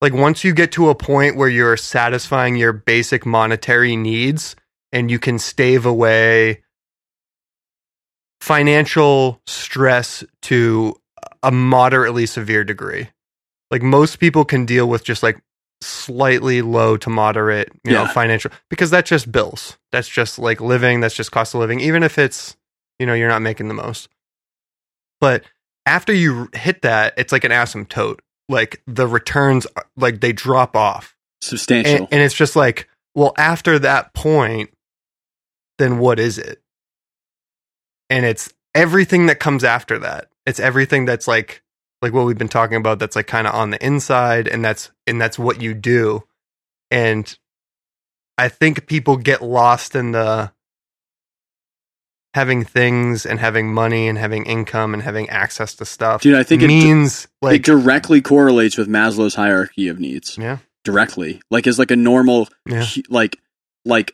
Speaker 3: Like once you get to a point where you're satisfying your basic monetary needs and you can stave away financial stress to a moderately severe degree. Like most people can deal with just like slightly low to moderate, you know, financial because that's just bills. That's just like living, that's just cost of living even if it's, you know, you're not making the most. But after you hit that, it's like an asymptote. Like the returns like they drop off.
Speaker 2: Substantial.
Speaker 3: And, and it's just like, well, after that point, then what is it? And it's everything that comes after that. It's everything that's like like what we've been talking about that's like kind of on the inside and that's and that's what you do. And I think people get lost in the having things and having money and having income and having access to stuff.
Speaker 2: Dude, I think it-
Speaker 3: means
Speaker 2: it
Speaker 3: like
Speaker 2: directly correlates with Maslow's hierarchy of needs.
Speaker 3: yeah,
Speaker 2: Directly. Like as like a normal
Speaker 3: yeah,
Speaker 2: like like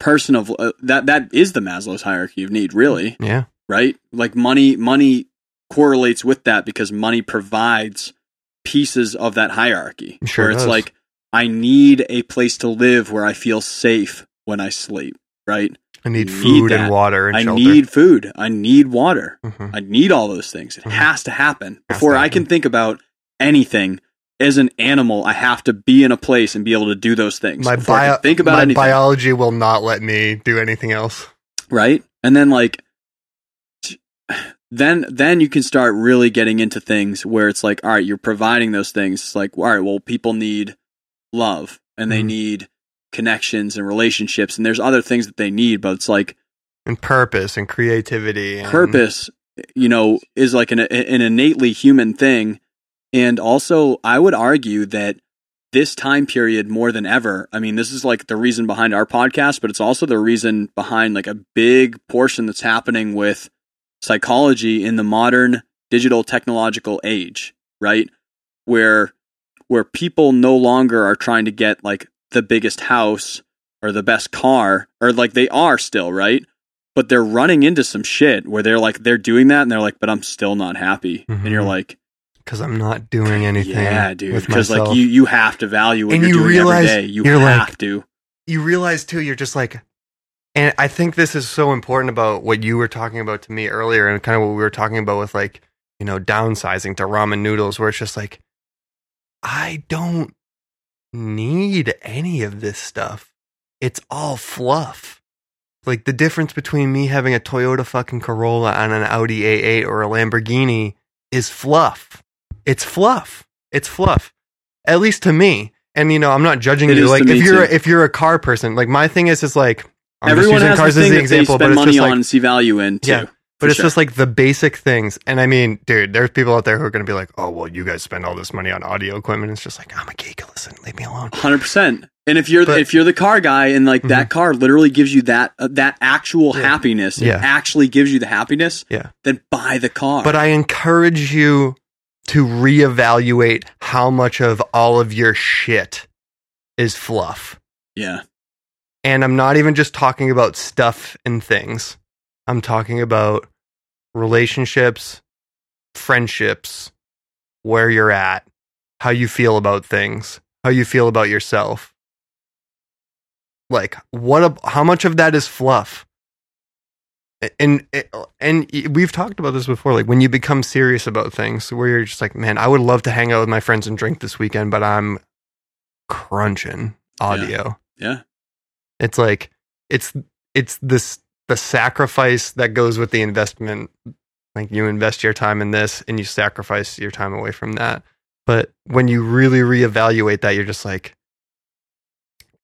Speaker 2: person of uh, that that is the Maslow's hierarchy of need, really,
Speaker 3: yeah,
Speaker 2: right? Like money money correlates with that because money provides pieces of that hierarchy.
Speaker 3: Sure
Speaker 2: where it's
Speaker 3: does.
Speaker 2: like I need a place to live where I feel safe when I sleep, right?
Speaker 3: I need food and water and
Speaker 2: I
Speaker 3: shelter.
Speaker 2: need food. I need water.
Speaker 3: Mhm.
Speaker 2: I need all those things. It
Speaker 3: Mhm.
Speaker 2: has to happen
Speaker 3: Has to
Speaker 2: before I can think about anything. As an animal, I have to be in a place and be able to do those things.
Speaker 3: my
Speaker 2: before
Speaker 3: bio-
Speaker 2: think about
Speaker 3: my
Speaker 2: anything,
Speaker 3: biology will not let me do anything else.
Speaker 2: right? And then like, then then you can start really getting into things where it's like, all right, you're providing those things. It's like, all right, well, people need love and they
Speaker 3: Mhm.
Speaker 2: need connections and relationships, and there's other things that they need, but it's like
Speaker 3: And purpose and creativity. And,
Speaker 2: purpose you know is like an, an innately human thing and also i would argue that this time period more than ever i mean this is like the reason behind our podcast but it's also the reason behind like a big portion that's happening with psychology in the modern digital technological age right? Where where people no longer are trying to get like the biggest house or the best car or like they are still right? But they're running into some shit where they're like they're doing that and they're like but i'm still not happy. And you're
Speaker 3: Mhm.
Speaker 2: like
Speaker 3: because I'm not doing anything.
Speaker 2: yeah dude because like you you have to value what
Speaker 3: And
Speaker 2: you're
Speaker 3: you
Speaker 2: doing
Speaker 3: realize
Speaker 2: every day. You
Speaker 3: you're
Speaker 2: have
Speaker 3: like-
Speaker 2: to.
Speaker 3: you realize too, you're just like, and I think this is so important about what you were talking about to me earlier, and kind of what we were talking about with like, you know, downsizing to ramen noodles, where it's just like, I don't need any of this stuff. It's all fluff. Like the difference between me having a Toyota fucking Corolla and an Audi A8 or a Lamborghini is fluff. It's fluff. It's fluff. At least to me. And you know, I'm not judging
Speaker 2: It
Speaker 3: you. Like if you're
Speaker 2: too.
Speaker 3: if you're a car person, like my thing is is like I'm
Speaker 2: everyone has
Speaker 3: cars
Speaker 2: the
Speaker 3: as
Speaker 2: thing
Speaker 3: the example, but
Speaker 2: spend
Speaker 3: it's
Speaker 2: money
Speaker 3: just
Speaker 2: on
Speaker 3: like
Speaker 2: and see value in too
Speaker 3: Yeah, but it's
Speaker 2: sure.
Speaker 3: just like the basic things. And I mean, dude, there's people out there who are going to be like, "Oh, well, you guys spend all this money on audio equipment." It's just like, I'm a geek. Listen, leave me alone.
Speaker 2: Hundred percent. And if you're
Speaker 3: But-
Speaker 2: if you're the car guy and like that car literally gives you that uh, that actual
Speaker 3: Yeah.
Speaker 2: happiness,
Speaker 3: Yeah.
Speaker 2: actually gives you the happiness,
Speaker 3: Yeah.
Speaker 2: then buy the car.
Speaker 3: But I encourage you to reevaluate how much of all of your shit is fluff.
Speaker 2: yeah,
Speaker 3: And I'm not even just talking about stuff and things. I'm talking about relationships, friendships, where you're at, how you feel about things, how you feel about yourself. Like what a, how much of that is fluff? And and we've talked about this before like when you become serious about things where you're just like, man, I would love to hang out with my friends and drink this weekend, but I'm crunching audio
Speaker 2: yeah,
Speaker 3: it's like it's it's this the sacrifice that goes with the investment. Like you invest your time in this and you sacrifice your time away from that. But when you really reevaluate that you're just like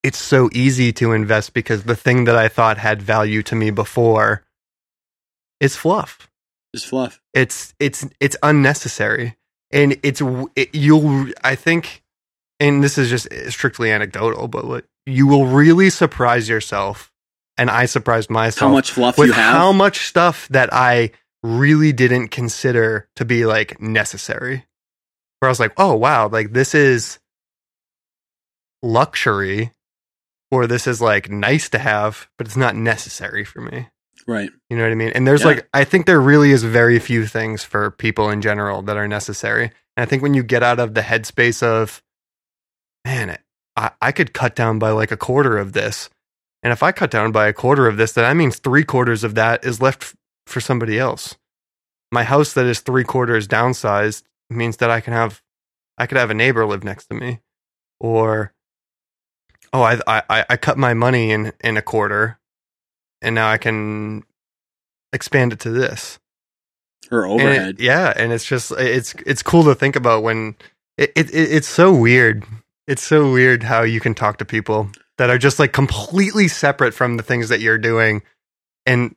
Speaker 3: it's so easy to invest because the thing that i thought had value to me before is fluff.
Speaker 2: Just fluff.
Speaker 3: it's it's it's unnecessary. And it's it, you'll i think and this is just strictly anecdotal but like, you will really surprise yourself and i surprised myself
Speaker 2: How much fluff
Speaker 3: with
Speaker 2: you have?
Speaker 3: how much stuff that i really didn't consider to be like necessary where I was like, oh wow, like this is luxury, or this is like nice to have, but it's not necessary for me.
Speaker 2: Right.
Speaker 3: You know what I mean? And there's
Speaker 2: Yeah.
Speaker 3: like, I think there really is very few things for people in general that are necessary. And I think when you get out of the headspace of, man, I, I could cut down by like a quarter of this. And if I cut down by a quarter of this, then that means three quarters of that is left f- for somebody else. My house that is three quarters downsized means that I can have, I could have a neighbor live next to me. Or, oh, I, I, I cut my money in, in a quarter and now I can expand it to this.
Speaker 2: Or
Speaker 3: And it-
Speaker 2: overhead.
Speaker 3: yeah, and it's just it's it's cool to think about when it, it it's so weird. It's so weird how you can talk to people that are just like completely separate from the things that you're doing, and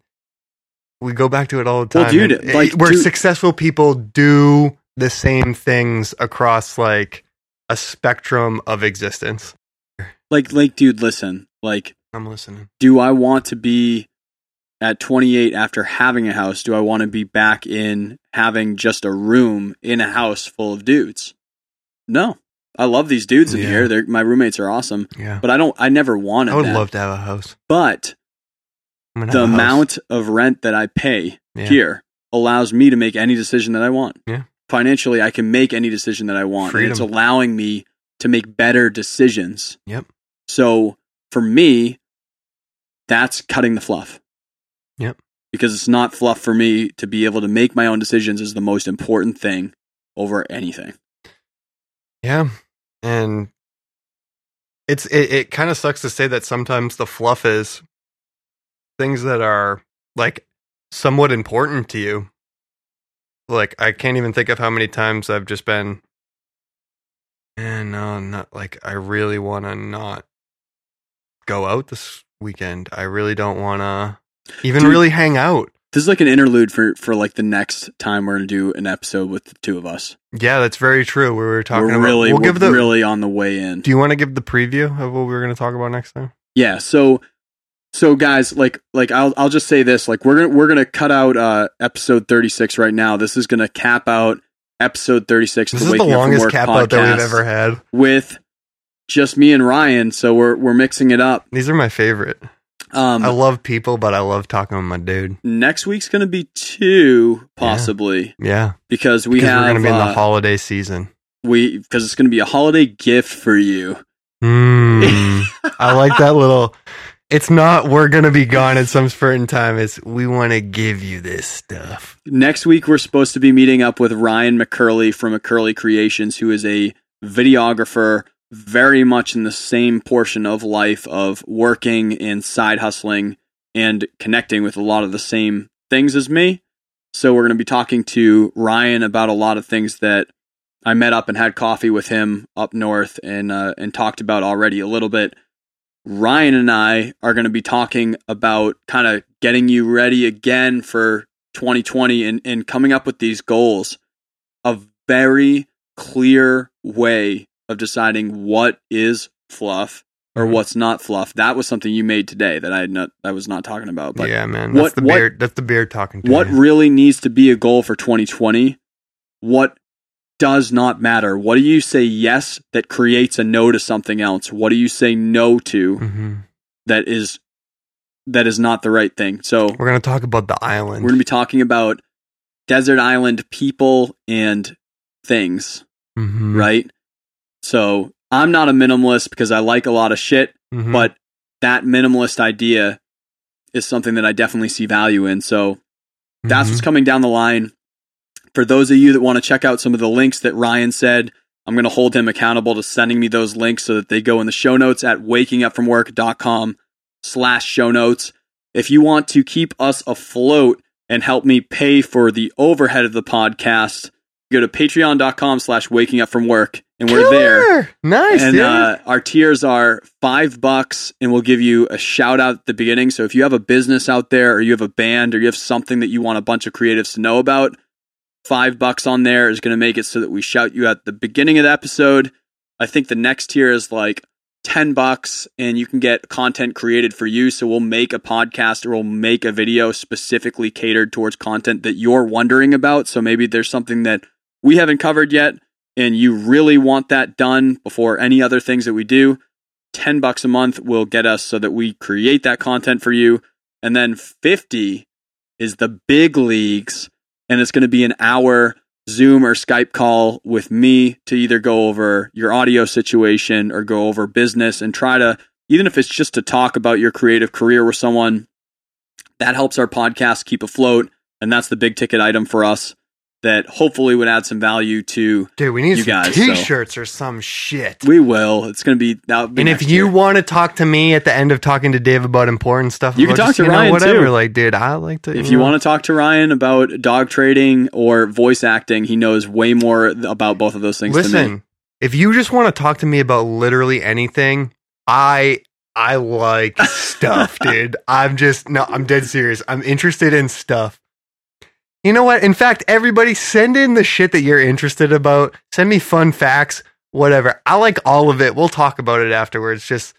Speaker 3: we go back to it all the time.
Speaker 2: Well, dude,
Speaker 3: and
Speaker 2: like,
Speaker 3: where
Speaker 2: dude-
Speaker 3: successful people do the same things across like a spectrum of existence.
Speaker 2: Like, like, dude, listen. Like,
Speaker 3: I'm listening.
Speaker 2: do I want to be at 28 after having a house? Do I want to be back in having just a room in a house full of dudes? No. I love these dudes in
Speaker 3: Yeah.
Speaker 2: here. They're, my roommates are awesome,
Speaker 3: Yeah,
Speaker 2: but I don't. I never wanted
Speaker 3: I would
Speaker 2: that.
Speaker 3: love to have a house.
Speaker 2: but the
Speaker 3: house.
Speaker 2: amount of rent that I pay
Speaker 3: Yeah.
Speaker 2: here allows me to make any decision that I want.
Speaker 3: Yeah.
Speaker 2: Financially, I can make any decision that I want. And it's allowing me to make better decisions.
Speaker 3: Yep.
Speaker 2: So for me, that's cutting the fluff.
Speaker 3: Yep.
Speaker 2: Because it's not fluff for me to be able to make my own decisions is the most important thing over anything.
Speaker 3: Yeah. And it's it, it kind of sucks to say that sometimes the fluff is things that are like somewhat important to you. Like I can't even think of how many times I've just been and no, not like I really want to not go out this weekend. I really don't want to even
Speaker 2: Dude.
Speaker 3: really hang out.
Speaker 2: This is like an interlude for for like the next time we're gonna do an episode with the two of us.
Speaker 3: Yeah, that's very true. We were talking
Speaker 2: we're
Speaker 3: about
Speaker 2: really
Speaker 3: we'll
Speaker 2: we're
Speaker 3: give the
Speaker 2: really on the way in.
Speaker 3: Do you want to give the preview of what we were going to talk about next time?
Speaker 2: Yeah, so so guys, like like I'll I'll just say this, like we're gonna we're gonna cut out uh episode thirty six right now. This is gonna cap out episode thirty six.
Speaker 3: This is the longest cap out that we've ever had.
Speaker 2: with just me and Ryan. So we're we're mixing it up.
Speaker 3: These are my favorite.
Speaker 2: Um,
Speaker 3: I love people, but I love talking with my dude.
Speaker 2: next week's gonna be two possibly
Speaker 3: Yeah,
Speaker 2: because we
Speaker 3: because
Speaker 2: have
Speaker 3: we're going to be in
Speaker 2: uh,
Speaker 3: the holiday season.
Speaker 2: we because it's gonna be a holiday gift for you.
Speaker 3: Mm, *laughs* I like that little. It's not we're going to be gone at some certain time. It's we want to give you this stuff.
Speaker 2: Next week, we're supposed to be meeting up with Ryan McCurley from McCurley Creations, who is a videographer, very much in the same portion of life of working and side hustling and connecting with a lot of the same things as me. So, we're going to be talking to Ryan about a lot of things that I met up and had coffee with him up north and uh, and talked about already a little bit. Ryan and I are going to be talking about kind of getting you ready again for 2020 and, and coming up with these goals. A very clear way of deciding what is fluff or
Speaker 3: Mhm.
Speaker 2: what's not fluff. That was something you made today that I had not I was not talking about. But
Speaker 3: yeah, man.
Speaker 2: what-
Speaker 3: That's the
Speaker 2: what-
Speaker 3: beard. That's the beard talking. To
Speaker 2: what
Speaker 3: you.
Speaker 2: really needs to be a goal for 2020 what does not matter what do you say yes that creates a no to something else what do you say no to
Speaker 3: Mhm.
Speaker 2: that is that is not the right thing so
Speaker 3: We're going to talk about the island.
Speaker 2: we're going to be talking about desert island people and things
Speaker 3: Mhm.
Speaker 2: right so i'm not a minimalist because i like a lot of shit
Speaker 3: Mhm.
Speaker 2: but that minimalist idea is something that i definitely see value in so that's
Speaker 3: Mhm.
Speaker 2: what's coming down the line. For those of you that want to check out some of the links that Ryan said, I'm going to hold him accountable to sending me those links so that they go in the show notes at wakingupfromwork.com slash show notes. If you want to keep us afloat and help me pay for the overhead of the podcast, go to patreon.com slash waking up from work and we're there
Speaker 3: Nice,
Speaker 2: and uh, our tiers are five bucks, and we'll give you a shout out at the beginning. So if you have a business out there, or you have a band, or you have something that you want a bunch of creatives to know about, five bucks on there is going to make it so that we shout you at the beginning of the episode. I think the next tier is like ten bucks, and you can get content created for you. So we'll make a podcast or we'll make a video specifically catered towards content that you're wondering about. So maybe there's something that we haven't covered yet and you really want that done before any other things that we do, 10 bucks a month will get us so that we create that content for you. And then 50 is the big leagues, and it's going to be an hour Zoom or Skype call with me to either go over your audio situation or go over business and try to, even if it's just to talk about your creative career with someone, that helps our podcast keep afloat. And that's the big ticket item for us that hopefully would add some value to
Speaker 3: Dude, we need
Speaker 2: You
Speaker 3: some
Speaker 2: guys,
Speaker 3: t-shirts or some shit.
Speaker 2: we will. It's going to be that. be
Speaker 3: and if you
Speaker 2: year.
Speaker 3: want to talk to me at the end of talking to Dave about important stuff,
Speaker 2: You can talk
Speaker 3: just,
Speaker 2: to
Speaker 3: you know,
Speaker 2: Ryan,
Speaker 3: whatever.
Speaker 2: too.
Speaker 3: Like, dude, I like to.
Speaker 2: if you want to talk to Ryan about dog trading or voice acting, he knows way more about both of those things.
Speaker 3: listen, if you just want to talk to me about literally anything, I I like stuff, *laughs* dude. I'm just no, I'm dead serious. I'm interested in stuff. You know what? In fact, everybody send in the shit that you're interested about. Send me fun facts, whatever. I like all of it. We'll talk about it afterwards. Just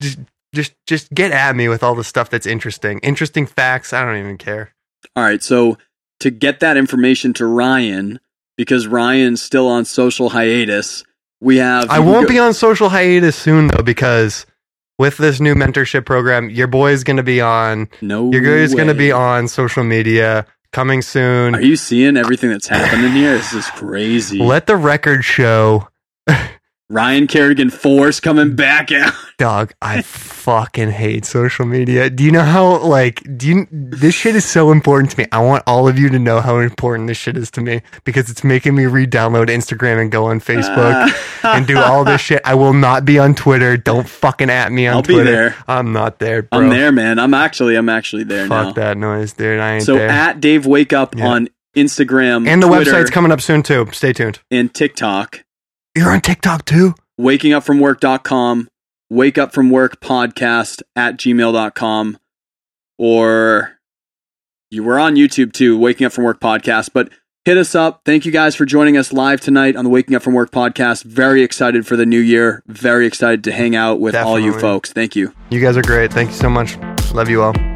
Speaker 3: just just just get at me with all the stuff that's interesting. Interesting facts. I don't even care.
Speaker 2: All right, so to get that information to Ryan, because Ryan's still on social hiatus, we have.
Speaker 3: I won't be on social hiatus soon though because with this new mentorship program, your boy is going to be on.
Speaker 2: No,
Speaker 3: Your boy is going to be on social media coming soon.
Speaker 2: Are you seeing everything that's happening here? This is crazy.
Speaker 3: Let the record show, *laughs*
Speaker 2: Ryan Kerrigan Force coming back out. *laughs*
Speaker 3: dog. I fucking hate social media. Do you know how like do you? This shit is so important to me. I want all of you to know how important this shit is to me because it's making me re-download Instagram and go on Facebook. *laughs* and do all this shit. I will not be on Twitter. Don't fucking at me on
Speaker 2: I'll be
Speaker 3: Twitter.
Speaker 2: there.
Speaker 3: I'm not there, bro.
Speaker 2: I'm there, man. I'm actually, I'm actually there
Speaker 3: Fuck
Speaker 2: now.
Speaker 3: that noise, dude. I ain't
Speaker 2: So
Speaker 3: there.
Speaker 2: at Dave Wake Up
Speaker 3: Yeah.
Speaker 2: on Instagram
Speaker 3: and the
Speaker 2: Twitter,
Speaker 3: website's coming up soon too. Stay tuned.
Speaker 2: and TikTok.
Speaker 3: You're on TikTok too.
Speaker 2: wakeupfromwork.com, wake up from work podcast at gmail.com, or you were on YouTube too, waking up from work podcast. But hit us up. Thank you guys for joining us live tonight on the Waking Up from Work podcast. Very excited for the new year. Very excited to hang out with all you folks. Thank you.
Speaker 3: You guys are great. Thank you so much. Love you all.